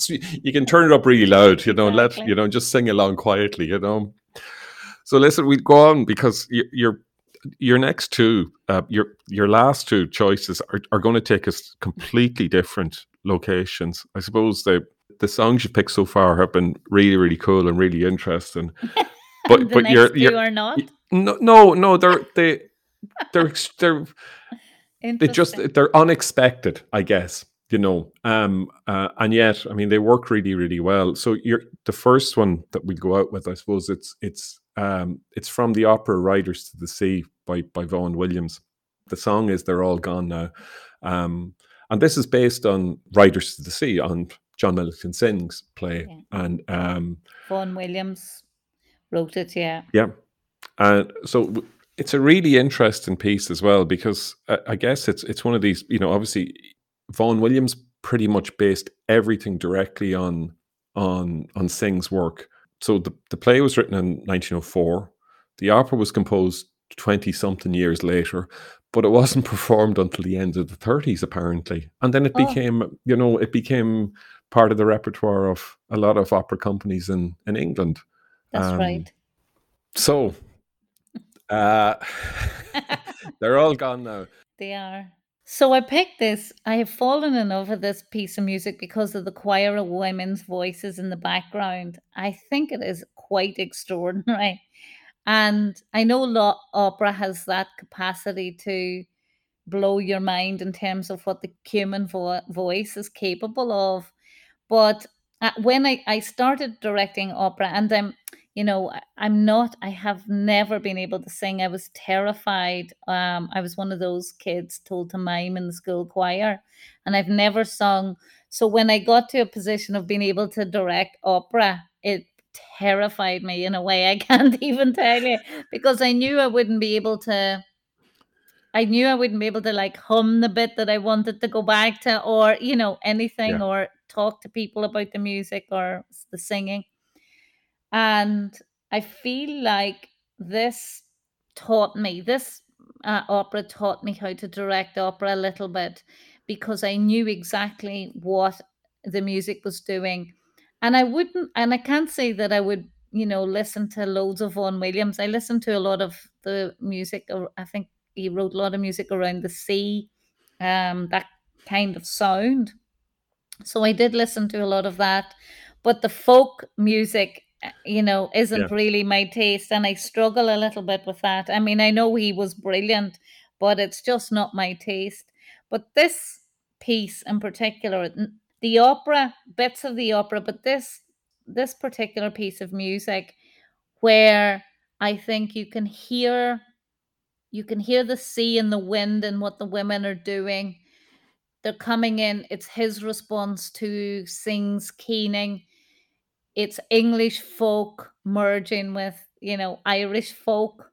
Speaker 1: (laughs) you can turn it up really loud, you know, let you know, just sing along quietly, you know. So listen, we go on because you, your your next two, uh, your your last two choices are, are going to take us completely different locations. I suppose the the songs you picked so far have been really really cool and really interesting. (laughs) But
Speaker 2: the
Speaker 1: but
Speaker 2: next
Speaker 1: you're
Speaker 2: two
Speaker 1: you're
Speaker 2: are not.
Speaker 1: no no no they're they they're they're they just they're unexpected i guess you know um uh, and yet i mean they work really really well so you're the first one that we go out with i suppose it's it's um it's from the opera riders to the sea by by vaughan williams the song is they're all gone now um and this is based on riders to the sea on john Millington Synge's play
Speaker 2: Yeah.
Speaker 1: and um
Speaker 2: Vaughan Williams wrote it. Yeah.
Speaker 1: yeah. And so it's a really interesting piece as well because I, I guess it's it's one of these, you know, obviously Vaughan Williams pretty much based everything directly on on on Synge's work. So the, the play was written in 1904. The opera was composed 20 something years later, but it wasn't (laughs) performed until the end of the 30s apparently. And then it
Speaker 2: Oh.
Speaker 1: became, you know, it became part of the repertoire of a lot of opera companies in in England.
Speaker 2: That's
Speaker 1: Um,
Speaker 2: right.
Speaker 1: So, uh, (laughs) (laughs) they're all gone now.
Speaker 2: They are. So I picked this. I have fallen in love with this piece of music because of the choir of women's voices in the background. I think it is quite extraordinary. And I know lo- opera has that capacity to blow your mind in terms of what the human vo- voice is capable of. But uh, when I, I started directing opera, and I'm, you know, I'm not, I have never been able to sing. I was terrified. Um, I was one of those kids told to mime in the school choir, and I've never sung. So when I got to a position of being able to direct opera, it terrified me in a way I (laughs) can't even tell you because I knew I wouldn't be able to I knew I wouldn't be able to like hum the bit that I wanted to go back to or, you know, anything
Speaker 1: Yeah.
Speaker 2: or talk to people about the music or the singing. And I feel like this taught me, this uh, opera taught me how to direct opera a little bit because I knew exactly what the music was doing. And I wouldn't, and I can't say that I would, you know, listen to loads of Vaughan Williams. I listened to a lot of the music. ar- I think he wrote a lot of music around the sea, um, that kind of sound. So I did listen to a lot of that, but the folk music, uh, Eh, you know, isn't really my taste, and I struggle a little bit with that. I mean, I know he was brilliant, but it's just not my taste. But this piece in particular, the opera, bits of the opera, but this this particular piece of music where I think you can hear you can hear the sea and the wind and what the women are doing they're coming in. It's his response to Synge's keening. It's English folk merging with, you know, Irish folk.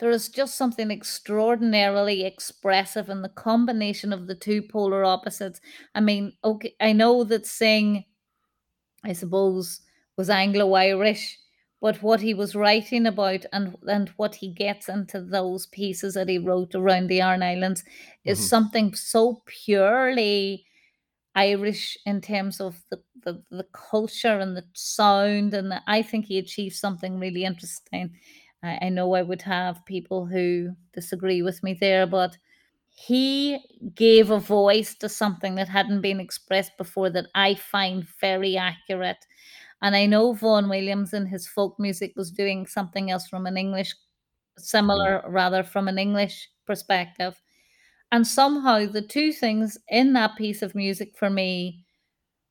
Speaker 2: There is just something extraordinarily expressive in the combination of the two polar opposites. I mean, okay, I know that Synge, I suppose, was Anglo Irish, but what he was writing about and and what he gets into those pieces that he wrote around the Aran Islands is
Speaker 1: Mhm.
Speaker 2: something so purely Irish in terms of the, the, the culture and the sound, and the, I think he achieved something really interesting. I, I know I would have people who disagree with me there, but he gave a voice to something that hadn't been expressed before that I find very accurate. And I know Vaughan Williams in his folk music was doing something else from an English,
Speaker 1: Mhm.
Speaker 2: similar rather, from an English perspective. And somehow the two things in that piece of music for me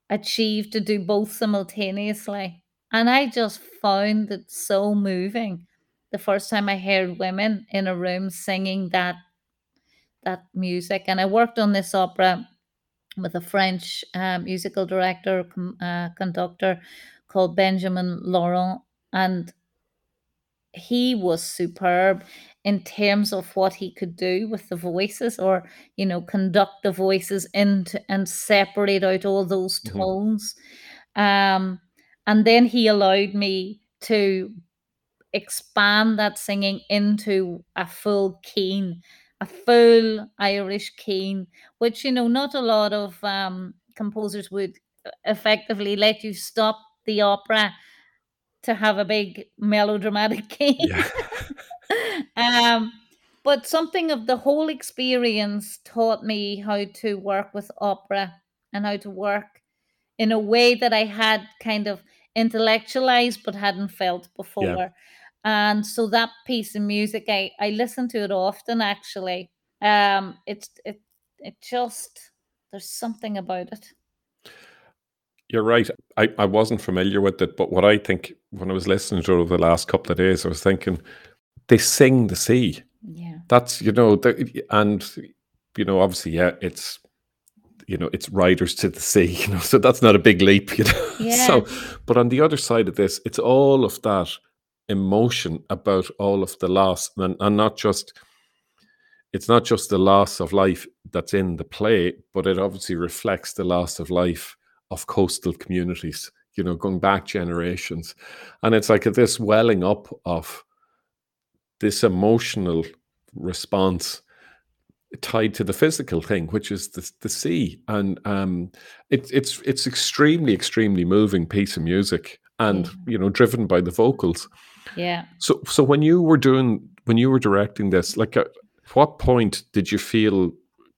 Speaker 2: achieved to do both simultaneously. And I just found it so moving the first time I heard women in a room singing that that music. And I worked on this opera with a French uh, musical director, uh, conductor called Benjamin Laurent, and he was superb in terms of what he could do with the voices or you know conduct the voices into and separate out all those
Speaker 1: Mhm.
Speaker 2: tones um and then he allowed me to expand that singing into a full keen a full irish keen which you know not a lot of um composers would effectively let you stop the opera to have a big melodramatic (laughs) keen
Speaker 1: Yeah.
Speaker 2: Um, but something of the whole experience taught me how to work with opera and how to work in a way that I had kind of intellectualized but hadn't felt
Speaker 1: Yeah.
Speaker 2: before. And so that piece of music, I, I listen to it often actually. Um, it's it it just there's something about it.
Speaker 1: You're right. I, I wasn't familiar with it, but what I think when I was listening to it over the last couple of days, I was thinking they sing the sea.
Speaker 2: Yeah.
Speaker 1: That's you know, the, and you know, obviously, yeah, it's you know, it's riders to the sea. (laughs) You know, so that's not a big leap. You know, (laughs)
Speaker 2: Yeah.
Speaker 1: so but on the other side of this, it's all of that emotion about all of the loss, and, and not just it's not just the loss of life that's in the play, but it obviously reflects the loss of life of coastal communities, you know, going back generations. And it's like this welling up of this emotional response tied to the physical thing, which is the, the sea. And um, it, it's it's extremely, extremely moving piece of music and,
Speaker 2: Yeah.
Speaker 1: you know, driven by the vocals.
Speaker 2: Yeah.
Speaker 1: So, so when you were doing, when you were directing this, like, at what point did you feel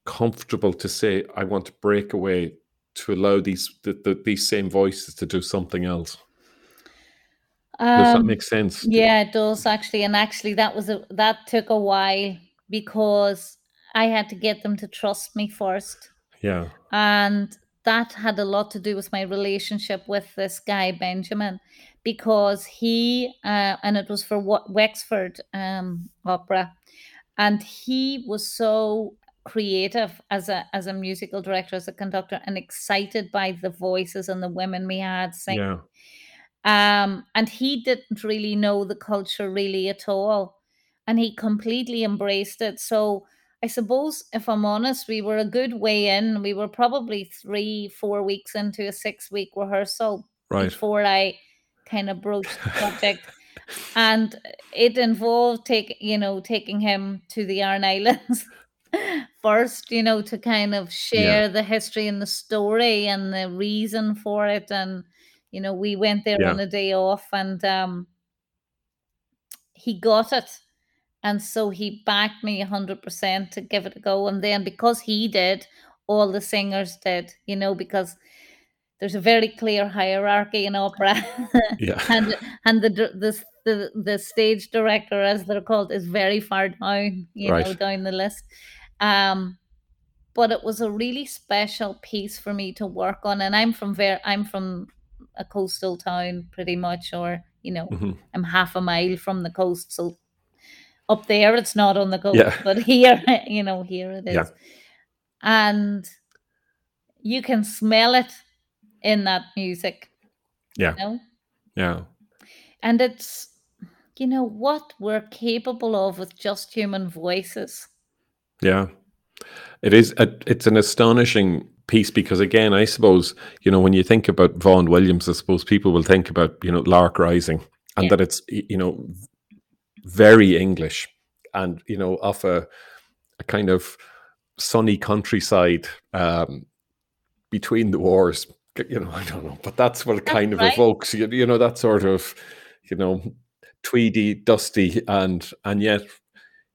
Speaker 1: comfortable to say, I want to break away to allow these the, the, these same voices to do something else? Does that
Speaker 2: Um,
Speaker 1: make sense?
Speaker 2: yeah, it does actually, and actually that was a that took a while because I had to get them to trust me first,
Speaker 1: Yeah.
Speaker 2: and that had a lot to do with my relationship with this guy Benjamin, because he uh, and it was for what Wexford um, Opera, and he was so creative as a as a musical director, as a conductor, and excited by the voices and the women we had singing
Speaker 1: Yeah.
Speaker 2: Um, and he didn't really know the culture really at all. And he completely embraced it. So I suppose, if I'm honest, we were a good way in. We were probably three, four weeks into a six week rehearsal
Speaker 1: Right.
Speaker 2: before I kind of broached the subject. (laughs) And it involved take you know, taking him to the Aran Islands (laughs) first, you know, to kind of
Speaker 1: Yeah.
Speaker 2: share the history and the story and the reason for it. And, you know, we went there on a day off and um he got it. And so he backed me 100% to give it a go. And then because he did, all the singers did, you know, because there's a very clear hierarchy in opera.
Speaker 1: Yeah. (laughs)
Speaker 2: and and the, the the the stage director, as they're called, is very far down, you know, down the list. Um, but it was a really special piece for me to work on. And I'm from ver- I'm from a coastal town, pretty much, or you know,
Speaker 1: hmm
Speaker 2: I'm half a mile from the coast, so up there it's not on the coast,
Speaker 1: Yeah. (laughs)
Speaker 2: but here, (laughs) you know, here it is. Yeah. And you can smell it in that music,
Speaker 1: Yeah.
Speaker 2: you know?
Speaker 1: Yeah.
Speaker 2: And it's, you know, what we're capable of with just human voices.
Speaker 1: Yeah. It is. A, it's an astonishing piece because, again, I suppose you know when you think about Vaughan Williams, I suppose people will think about you know Lark Rising, and
Speaker 2: Yeah.
Speaker 1: that it's you know very English, and you know off a, a kind of sunny countryside um, between the wars. You know, (laughs) I don't know, but that's what it
Speaker 2: That's
Speaker 1: kind of evokes. You, you know, that sort of you know tweedy, dusty, and and yet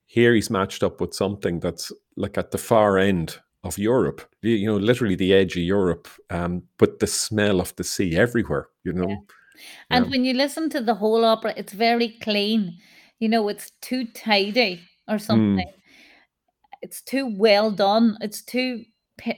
Speaker 1: here he's matched up with something that's like at the far end of Europe, you know, literally the edge of Europe, um, but the smell of the sea everywhere, you
Speaker 2: Yeah.
Speaker 1: know.
Speaker 2: And
Speaker 1: Yeah.
Speaker 2: when you listen to the whole opera, it's very clean. You know, it's too tidy or something.
Speaker 1: Mm,
Speaker 2: It's too well done. It's too,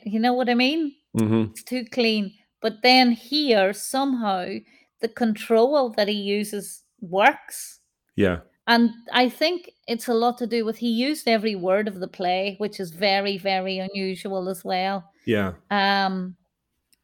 Speaker 2: you know what I mean?
Speaker 1: hmm
Speaker 2: It's too clean. But then here, somehow, the control that he uses works.
Speaker 1: Yeah.
Speaker 2: And I think it's a lot to do with he used every word of the play, which is very, very unusual as well.
Speaker 1: Yeah.
Speaker 2: Um,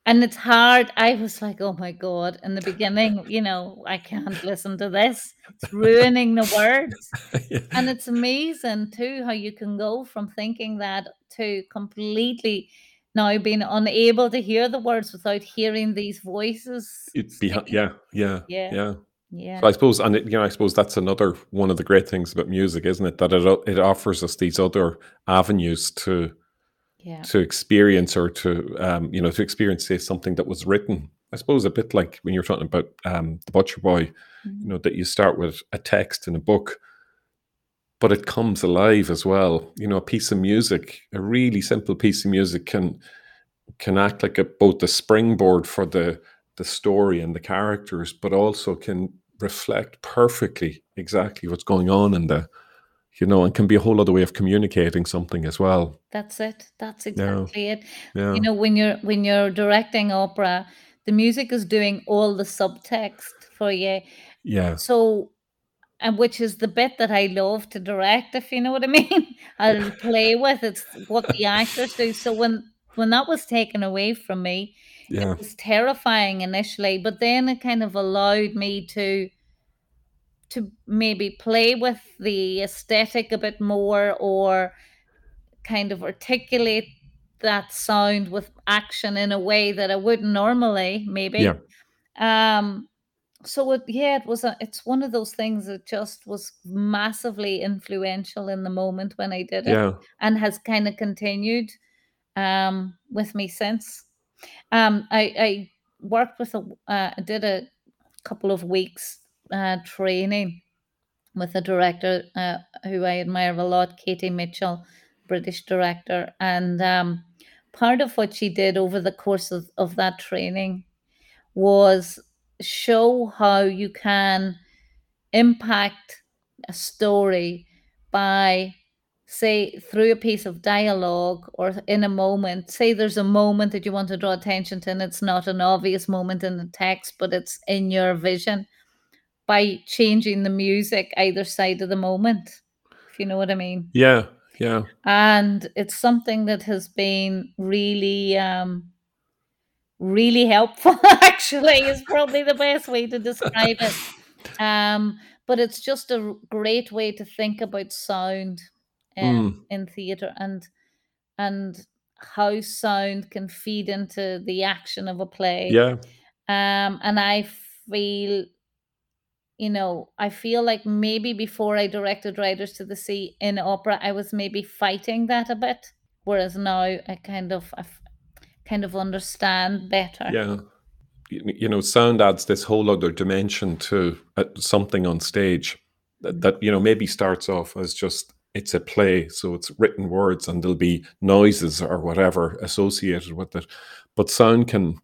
Speaker 2: and it's hard. I was like, oh my God, in the beginning, you know, I can't listen to this. It's ruining the words. (laughs) And it's amazing too how you can go from thinking that to completely now being unable to hear the words without hearing these voices
Speaker 1: It be, yeah, yeah,
Speaker 2: Yeah,
Speaker 1: yeah.
Speaker 2: Yeah,
Speaker 1: So I suppose, and it, you know, I suppose that's another one of the great things about music, isn't it? That it it offers us these other avenues to
Speaker 2: yeah,
Speaker 1: to experience or to um, you know to experience say something that was written. I suppose a bit like when you're talking about um, the Butcher Boy, you
Speaker 2: mhm,
Speaker 1: know, that you start with a text in a book, but it comes alive as well. You know, a piece of music, a really simple piece of music can can act like a, both a springboard for the the story and the characters, but also can reflect perfectly exactly what's going on in the you know, and can be a whole other way of communicating something as well.
Speaker 2: That's it. That's
Speaker 1: Yeah,
Speaker 2: exactly it.
Speaker 1: yeah,
Speaker 2: You know, when you're when you're directing opera, the music is doing all the subtext for you.
Speaker 1: yeah,
Speaker 2: So, and which is the bit that I love to direct, if you know what I (laughs) mean. I'll play with it's what the actors do. So when when that was taken away from me, it
Speaker 1: yeah,
Speaker 2: was terrifying initially, but then it kind of allowed me to to maybe play with the aesthetic a bit more or kind of articulate that sound with action in a way that I wouldn't normally, maybe.
Speaker 1: yeah,
Speaker 2: Um, so it, yeah, it was a, it's one of those things that just was massively influential in the moment when I did it
Speaker 1: yeah,
Speaker 2: and has kind of continued um with me since. Um, I I worked with a uh, I did a couple of weeks uh, training with a director uh, who I admire a lot, Katie Mitchell, British director. And um, part of what she did over the course of, of that training was show how you can impact a story by say through a piece of dialogue or in a moment say there's a moment that you want to draw attention to and it's not an obvious moment in the text but it's in your vision by changing the music either side of the moment if you know what i mean.
Speaker 1: Yeah yeah.
Speaker 2: And it's something that has been really um really helpful (laughs) actually is probably the best way to describe it. (laughs) Um but it's just a great way to think about sound um,
Speaker 1: Mm.
Speaker 2: in theatre and and how sound can feed into the action of a play.
Speaker 1: Yeah.
Speaker 2: Um and i feel you know i feel like maybe before i directed riders to the sea in opera i was maybe fighting that a bit whereas now i kind of I kind of understand better.
Speaker 1: Yeah. You, you know sound adds this whole other dimension to uh, something on stage that, that you know maybe starts off as just it's a play so it's written words and there'll be noises or whatever associated with it. But sound can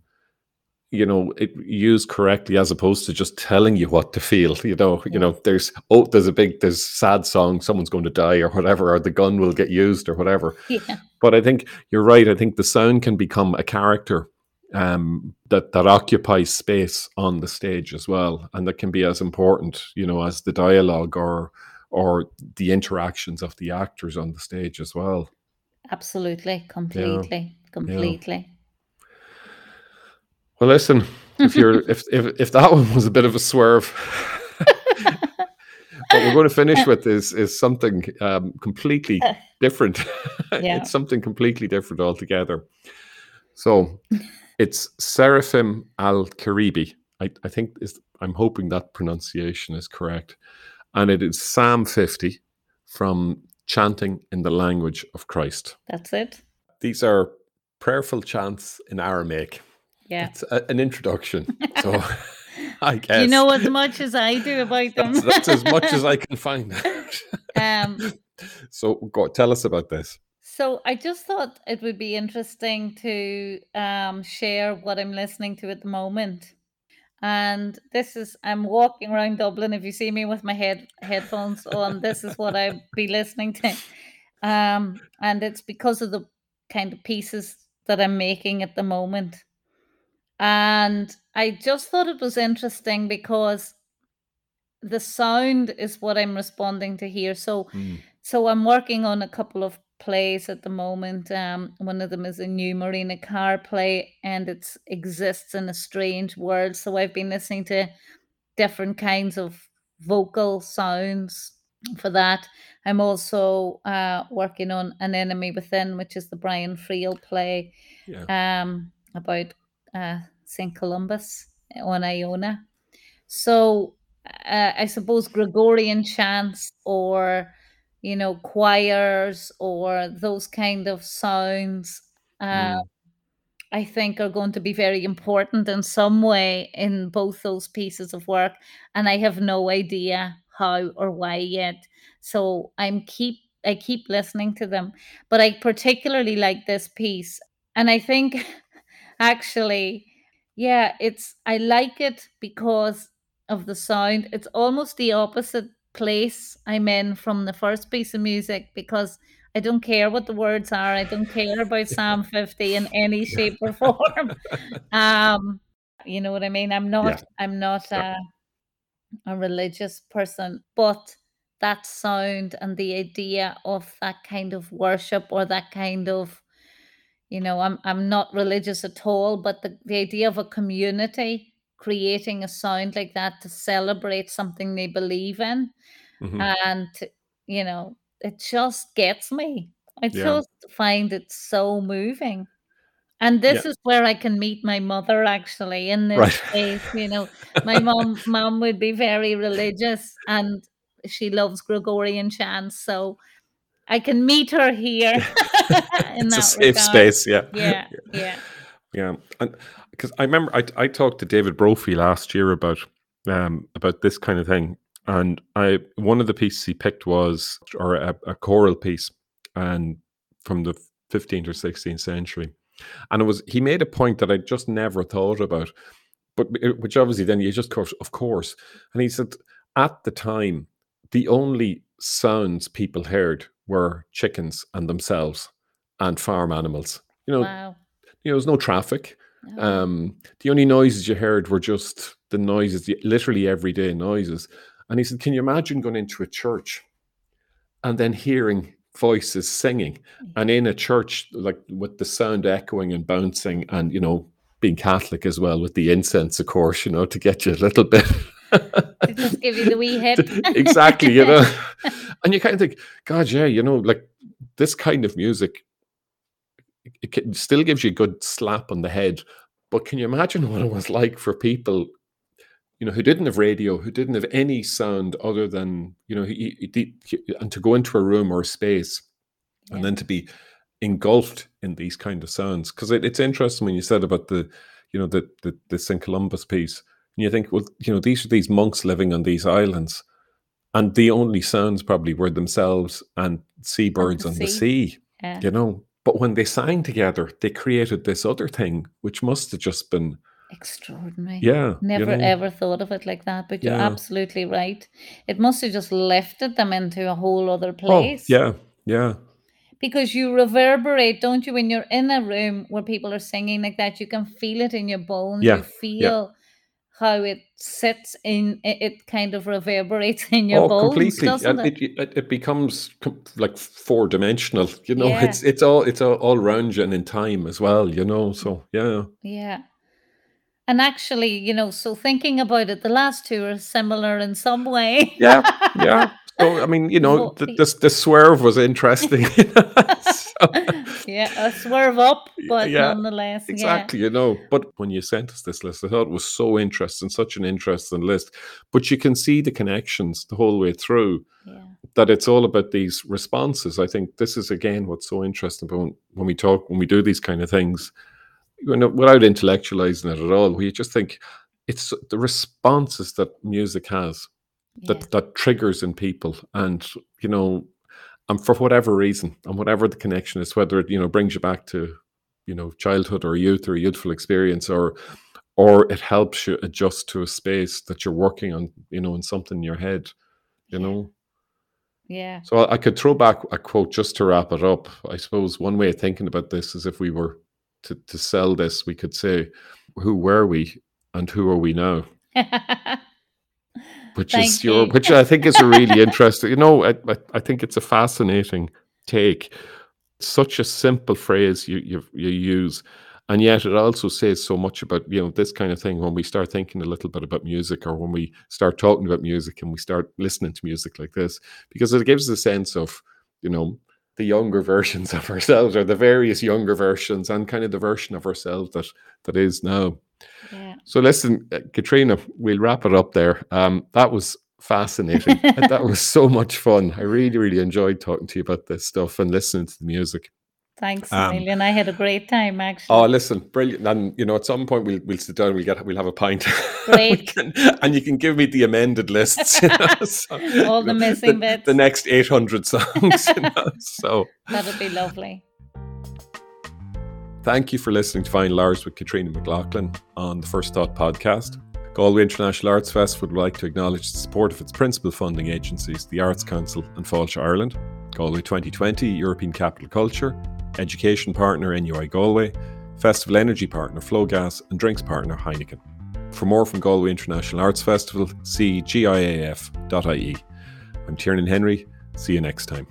Speaker 1: you know it used correctly as opposed to just telling you what to feel (laughs) you know you know there's oh there's a big there's sad song someone's going to die or whatever or the gun will get used or whatever.
Speaker 2: Yeah.
Speaker 1: But I think you're right. I think the sound can become a character um, that that occupies space on the stage as well, and that can be as important, you know, as the dialogue or or the interactions of the actors on the stage as well.
Speaker 2: absolutely completely completely
Speaker 1: Well, listen, if you're (laughs) if if if that one was a bit of a swerve. (laughs) what we're going to finish with is is something um, completely different. (laughs)
Speaker 2: Yeah.
Speaker 1: it's something completely different altogether. So it's Seraphim Al Karibi. I, I think is I'm hoping that pronunciation is correct. And it is Psalm 50 from Chanting in the Language of Christ.
Speaker 2: that's it
Speaker 1: These are prayerful chants in Aramaic.
Speaker 2: yeah
Speaker 1: It's a, an introduction. So (laughs) I guess
Speaker 2: you know as much as i do about them
Speaker 1: that's, that's as much as I (laughs) can find out.
Speaker 2: um (laughs)
Speaker 1: so go, tell us about this.
Speaker 2: So I just thought it would be interesting to um, share what I'm listening to at the moment. And this is I'm walking around Dublin. If you see me with my head headphones on, this is what I'd be listening to. Um, and it's because of the kind of pieces that I'm making at the moment. And I just thought it was interesting because the sound is what I'm responding to here. So
Speaker 1: Mm.
Speaker 2: so I'm working on a couple of plays at the moment. Um, one of them is a new Marina Carr play, and it exists in a strange world. So I've been listening to different kinds of vocal sounds for that. I'm also uh, working on An Enemy Within, which is the Brian Friel play
Speaker 1: Yeah.
Speaker 2: um, about uh, St. Columbus on Iona. So uh, I suppose Gregorian chants or you know choirs or those kind of sounds uh,
Speaker 1: Mm.
Speaker 2: I think are going to be very important in some way in both those pieces of work and I have no idea how or why yet so I'm keep I keep listening to them but I particularly like this piece and I think (laughs) actually yeah it's I like it because of the sound it's almost the opposite place I'm in from the first piece of music because I don't care what the words are. I don't care about Psalm 50 in any shape or form. (laughs) Um, you know what I mean? I'm not I'm not a, a religious person, but that sound and the idea of that kind of worship or that kind of you know, I'm I'm not religious at all, but the, the idea of a community creating a sound like that to celebrate something they believe in
Speaker 1: Mhm.
Speaker 2: and you know it just gets me i
Speaker 1: Yeah.
Speaker 2: just find it so moving and this is where i can meet my mother actually in this
Speaker 1: Right.
Speaker 2: space you know (laughs) my mom mom would be very religious and she loves gregorian chants so i can meet her here (laughs) (laughs) in
Speaker 1: it's a safe
Speaker 2: regard.
Speaker 1: space. Yeah.
Speaker 2: yeah yeah
Speaker 1: Yeah, and because I remember I I talked to David Brophy last year about um about this kind of thing, and I one of the pieces he picked was or a, a choral piece, and from the 15th or 16th century. And it was he made a point that I just never thought about, but which obviously then you just course, of course. And he said at the time, the only sounds people heard were chickens and themselves and farm animals. You know,
Speaker 2: Wow.
Speaker 1: you know, there's no traffic.
Speaker 2: No.
Speaker 1: Um, the only noises you heard were just the noises, the literally everyday noises. And he said, Can you imagine going into a church and then hearing voices singing and in a church like with the sound echoing and bouncing and you know being catholic as well with the incense of course you know to get you a little bit
Speaker 2: just give you the wee (laughs) hit. (laughs)
Speaker 1: exactly you know (laughs) and you kind of think god yeah you know like this kind of music it can, still gives you a good slap on the head but can you imagine (laughs) what it was like for people you know who didn't have radio who didn't have any sound other than you know and to go into a room or a space and then to be engulfed in these kind of sounds because it, it's interesting when you said about the you know the, the the st columbus piece and you think well you know these are these monks living on these islands and the only sounds probably were themselves and seabirds
Speaker 2: the
Speaker 1: on the
Speaker 2: sea.
Speaker 1: sea
Speaker 2: Yeah.
Speaker 1: you know but when they sang together they created this other thing which must have just been
Speaker 2: Extraordinary.
Speaker 1: yeah you
Speaker 2: Never
Speaker 1: know.
Speaker 2: ever thought of it like that, but you're absolutely right. It must have just lifted them into a whole other place.
Speaker 1: oh yeah yeah
Speaker 2: Because you reverberate, don't you? When you're in a room where people are singing like that, you can feel it in your bones.
Speaker 1: Yeah,
Speaker 2: You feel how it sits in it, kind of reverberates (laughs) in your
Speaker 1: oh
Speaker 2: bones,
Speaker 1: completely
Speaker 2: doesn't it?
Speaker 1: it, it, it becomes com- like four dimensional you know
Speaker 2: Yeah.
Speaker 1: it's it's all it's all, all around you and in time as well you know so yeah
Speaker 2: Yeah. And actually, you know, so thinking about it, the last two are similar in some way.
Speaker 1: yeah (laughs) yeah so i mean you know
Speaker 2: Well,
Speaker 1: the-
Speaker 2: the,
Speaker 1: the swerve was interesting (laughs) So- (laughs)
Speaker 2: yeah, a swerve up, but
Speaker 1: Yeah,
Speaker 2: nonetheless,
Speaker 1: Exactly, you know. But when you sent us this list, I thought it was so interesting, such an interesting list. But you can see the connections the whole way through.
Speaker 2: yeah, yeah,
Speaker 1: That it's all about these responses. I think this is again what's so interesting about when, when we talk, when we do these kind of things, you know, without intellectualizing it at all. We just think it's the responses that music has
Speaker 2: yeah.
Speaker 1: that that triggers in people, and you know, and for whatever reason, and whatever the connection is, whether it you know brings you back to you know childhood or youth or a youthful experience, or or it helps you adjust to a space that you're working on, you know, in something in your head, you
Speaker 2: Yeah.
Speaker 1: know.
Speaker 2: yeah.
Speaker 1: So I I could throw back a quote just to wrap it up. I suppose one way of thinking about this is if we were to, to sell this, we could say, "Who were we, and who are we now?" (laughs) which is
Speaker 2: Thank
Speaker 1: your
Speaker 2: you.
Speaker 1: which I think is a really (laughs) interesting. You know, I, I I think it's a fascinating take. Such a simple phrase you you you use, and yet it also says so much about you know this kind of thing when we start thinking a little bit about music, or when we start talking about music and we start listening to music like this, because it gives a sense of you know the younger (laughs) versions of ourselves, or the various younger versions, and kind of the version of ourselves that that is now.
Speaker 2: Yeah.
Speaker 1: So listen, uh, Caitríona, we'll wrap it up there. Um, that was fascinating. (laughs) That was so much fun. I really, really enjoyed talking to you about this stuff and listening to the music.
Speaker 2: Thanks,
Speaker 1: Um,
Speaker 2: a million. I had a great time actually.
Speaker 1: Oh, listen, brilliant! And you know, at some point we'll we'll sit down, we'll get we'll have a pint, (laughs)
Speaker 2: Great.
Speaker 1: can- and you can give me the amended lists. you know, (laughs) so,
Speaker 2: All the missing
Speaker 1: the,
Speaker 2: bits.
Speaker 1: the next eight hundred songs. You know, so
Speaker 2: That'd be lovely.
Speaker 1: Thank you for listening to Vinyl Hours with Caitríona McLaughlin on the First Thought podcast. Galway International Arts Festival would like to acknowledge the support of its principal funding agencies, the Arts Council and Fáilte Ireland, Galway 2020 European Capital Culture, Education Partner NUI Galway, Festival Energy Partner Flogas, and Drinks Partner Heineken. For more from Galway International Arts Festival, see giaf.ie. I'm Tiernan Henry. See you next time.